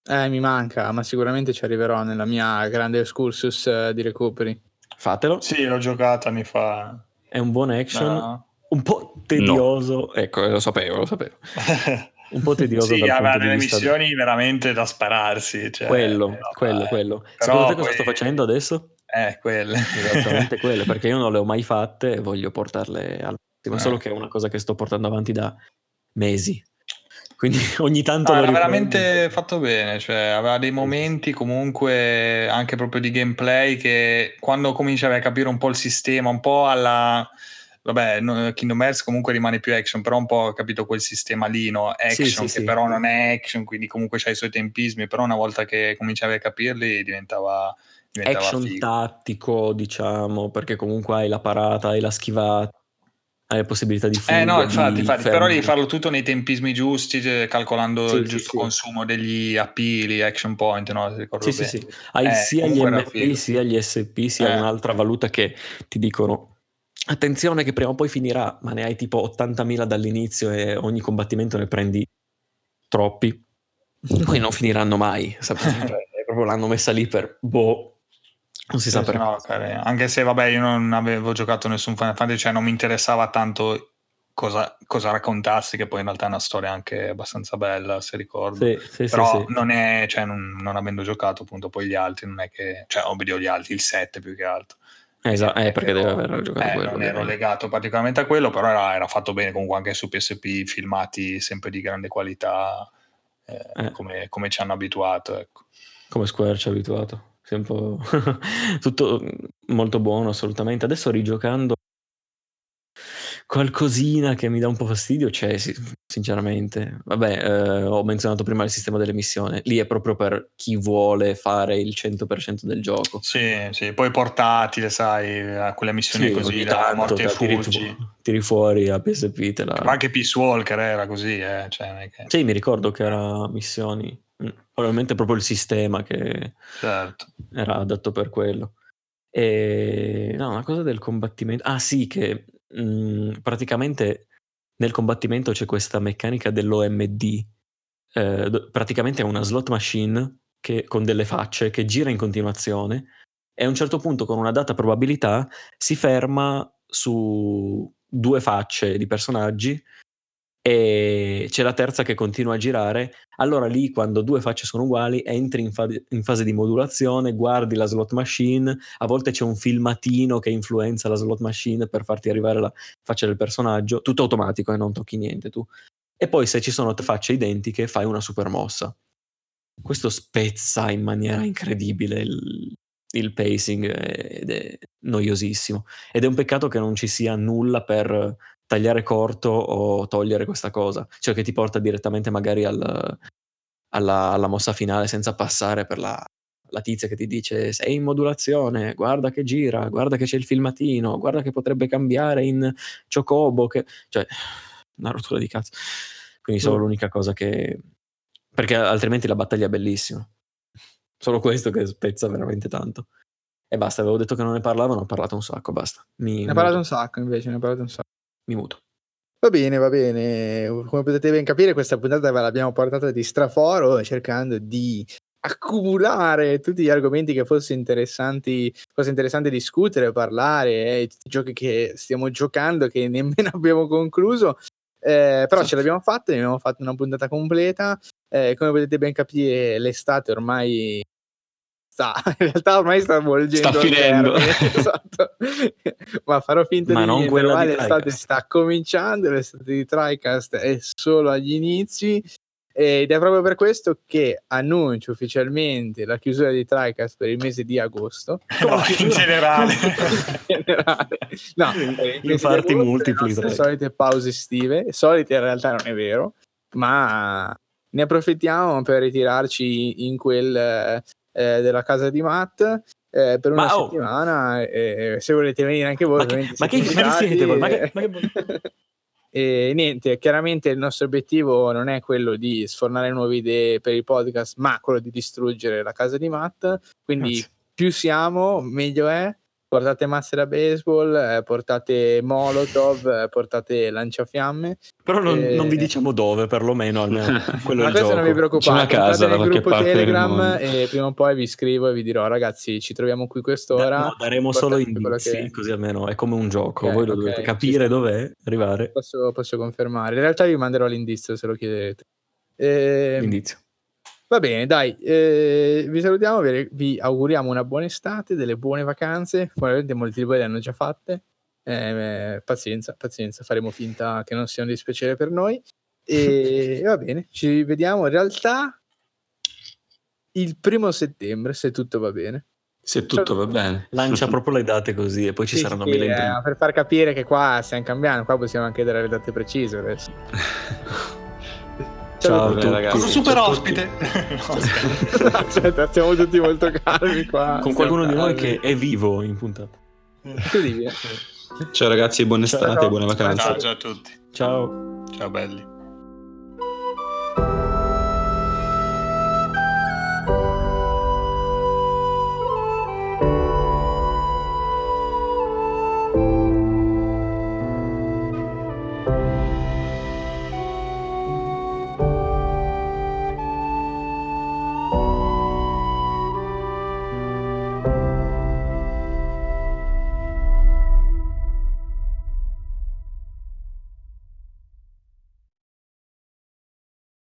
Eh, mi manca, ma sicuramente ci arriverò nella mia grande excursus uh, di recuperi. Fatelo. Sì, l'ho giocato anni fa. È un buon action. No un po' tedioso. No. Ecco, lo sapevo, lo sapevo. Un po' tedioso. sì, aveva delle missioni di... veramente da spararsi. Cioè, quello, quello, quello. Secondo te cosa poi... sto facendo adesso? Eh, quelle. Esattamente quelle, perché io non le ho mai fatte e voglio portarle al massimo, eh. solo che è una cosa che sto portando avanti da mesi. Quindi ogni tanto... No, era veramente fatto bene, cioè aveva dei momenti comunque anche proprio di gameplay che quando cominciavi a capire un po' il sistema, un po' alla vabbè, no, Kingdom Hearts comunque rimane più action, però un po' ho capito quel sistema lì, no? Action, sì, sì, che sì. però non è action, quindi comunque c'ha i suoi tempismi, però una volta che cominciavi a capirli diventava... diventava action figo. tattico, diciamo, perché comunque hai la parata, hai la schivata hai la possibilità di fare. Eh no, infatti, infatti però devi farlo tutto nei tempismi giusti, cioè, calcolando sì, il giusto sì. consumo degli AP, gli action point, no? Sì, sì, sì. Hai eh, sia gli MP, sia gli SP, sia eh. un'altra valuta che ti dicono Attenzione che prima o poi finirà, ma ne hai tipo 80.000 dall'inizio e ogni combattimento ne prendi troppi. Poi non finiranno mai, sapete? proprio l'hanno messa lì per boh. Non si sa perché. No, anche se vabbè, io non avevo giocato nessun Final Fantasy, cioè non mi interessava tanto cosa, cosa, raccontassi, che poi in realtà è una storia anche abbastanza bella, se ricordo. Sì, sì, Però sì, non è, cioè, non, non, avendo giocato appunto poi gli altri, non è che, cioè, obbedì gli altri, il 7 più che altro. Esatto, eh, perché deve aver giocato eh, quello. Non ero legato particolarmente a quello, però era, era, fatto bene comunque anche su PSP, filmati sempre di grande qualità, eh, eh. Come, come, ci hanno abituato. Ecco. Come Square ci ha abituato. Sempre tutto molto buono, assolutamente. Adesso rigiocando qualcosina che mi dà un po' fastidio c'è, sì, sinceramente. Vabbè, eh, ho menzionato prima il sistema delle missioni. Lì è proprio per chi vuole fare il 100% del gioco. Sì, sì. Poi portatile, sai, a quelle missioni sì, così, da morte e fuggi. Tiri, tiri, fuori a PSP. Te la... Ma anche Peace Walker era così, eh. Cioè, che... Sì, mi ricordo che era missioni. Mm, probabilmente proprio il sistema che certo. era adatto per quello. E no, una cosa del combattimento. Ah, sì, che mh, praticamente nel combattimento c'è questa meccanica dell'OMD. Eh, praticamente è una slot machine che, con delle facce che gira in continuazione e a un certo punto con una data probabilità si ferma su due facce di personaggi e c'è la terza che continua a girare, allora lì quando due facce sono uguali entri in, fa- in, fase di modulazione, guardi la slot machine, a volte c'è un filmatino che influenza la slot machine per farti arrivare la faccia del personaggio, tutto automatico e non tocchi niente tu. E poi se ci sono facce identiche fai una super mossa. Questo spezza in maniera incredibile il, il pacing ed è noiosissimo. Ed è un peccato che non ci sia nulla per tagliare corto o togliere questa cosa, cioè che ti porta direttamente magari al, alla, alla, mossa finale senza passare per la, la, tizia che ti dice sei in modulazione, guarda che gira, guarda che c'è il filmatino, guarda che potrebbe cambiare in Chocobo, che... cioè una rottura di cazzo. Quindi solo mm. l'unica cosa che... perché altrimenti la battaglia è bellissima. Solo questo che spezza veramente tanto. E basta, avevo detto che non ne parlavo, ne ho parlato un sacco, basta. Mi, ne ho parlato un sacco invece, ne ho parlato un sacco mi muto. Va bene, va bene. Come potete ben capire, questa puntata ve l'abbiamo portata di straforo cercando di accumulare tutti gli argomenti che fosse interessanti, fosse interessante discutere, parlare, eh, tutti i giochi che stiamo giocando, che nemmeno abbiamo concluso. Eh, però ce l'abbiamo fatta, abbiamo fatto una puntata completa. Eh, come potete ben capire, l'estate ormai sta, in realtà ormai sta volgendo sta finendo. esatto. ma farò finta ma di non niente ormai l'estate sta cominciando l'estate di TriCast è solo agli inizi ed è proprio per questo che annuncio ufficialmente la chiusura di TriCast per il mese di agosto. No, in generale, in generale. no, in parti multipli le solite pause estive solite in realtà non è vero ma ne approfittiamo per ritirarci in quel eh, della casa di Matt eh, per una ma, oh. settimana e se volete venire anche voi ma che, ma che, ma che siete voi? Ma che, ma che... e niente, chiaramente il nostro obiettivo non è quello di sfornare nuove idee per il podcast, ma quello di distruggere la casa di Matt. Quindi Grazie. più siamo, meglio è portate masse da baseball, eh, portate molotov, eh, portate lanciafiamme. Però non, e... non, vi diciamo dove, perlomeno quello Ma questo non vi preoccupate, C'è una casa nel gruppo Telegram e prima o poi vi scrivo e vi dirò ragazzi ci troviamo qui quest'ora. No, daremo solo indizi, che... così almeno è come un gioco, okay, voi lo dovete capire dov'è, arrivare. Posso, posso, confermare, in realtà vi manderò l'indizio se lo chiedete. E... Ehm, L'indizio. Va bene, dai, eh, vi salutiamo, vi, auguriamo una buona estate, delle buone vacanze, probabilmente molti di voi le hanno già fatte, eh, pazienza, pazienza, faremo finta che non sia un dispiacere per noi e va bene, ci vediamo in realtà il primo settembre, se tutto va bene. Se tutto va bene. Lancia proprio le date così e poi ci sì, saranno sì, mille eh, Per far capire che qua stiamo cambiando, qua possiamo anche dare le date precise adesso. Ciao, Ciao ragazzi. Cosa super ospite. Aspetta, siamo tutti molto calmi qua. Con qualcuno di noi che è vivo in puntata. Ciao ragazzi, buona estate e buone vacanze. Ciao, ciao a tutti. Ciao. Ciao belli.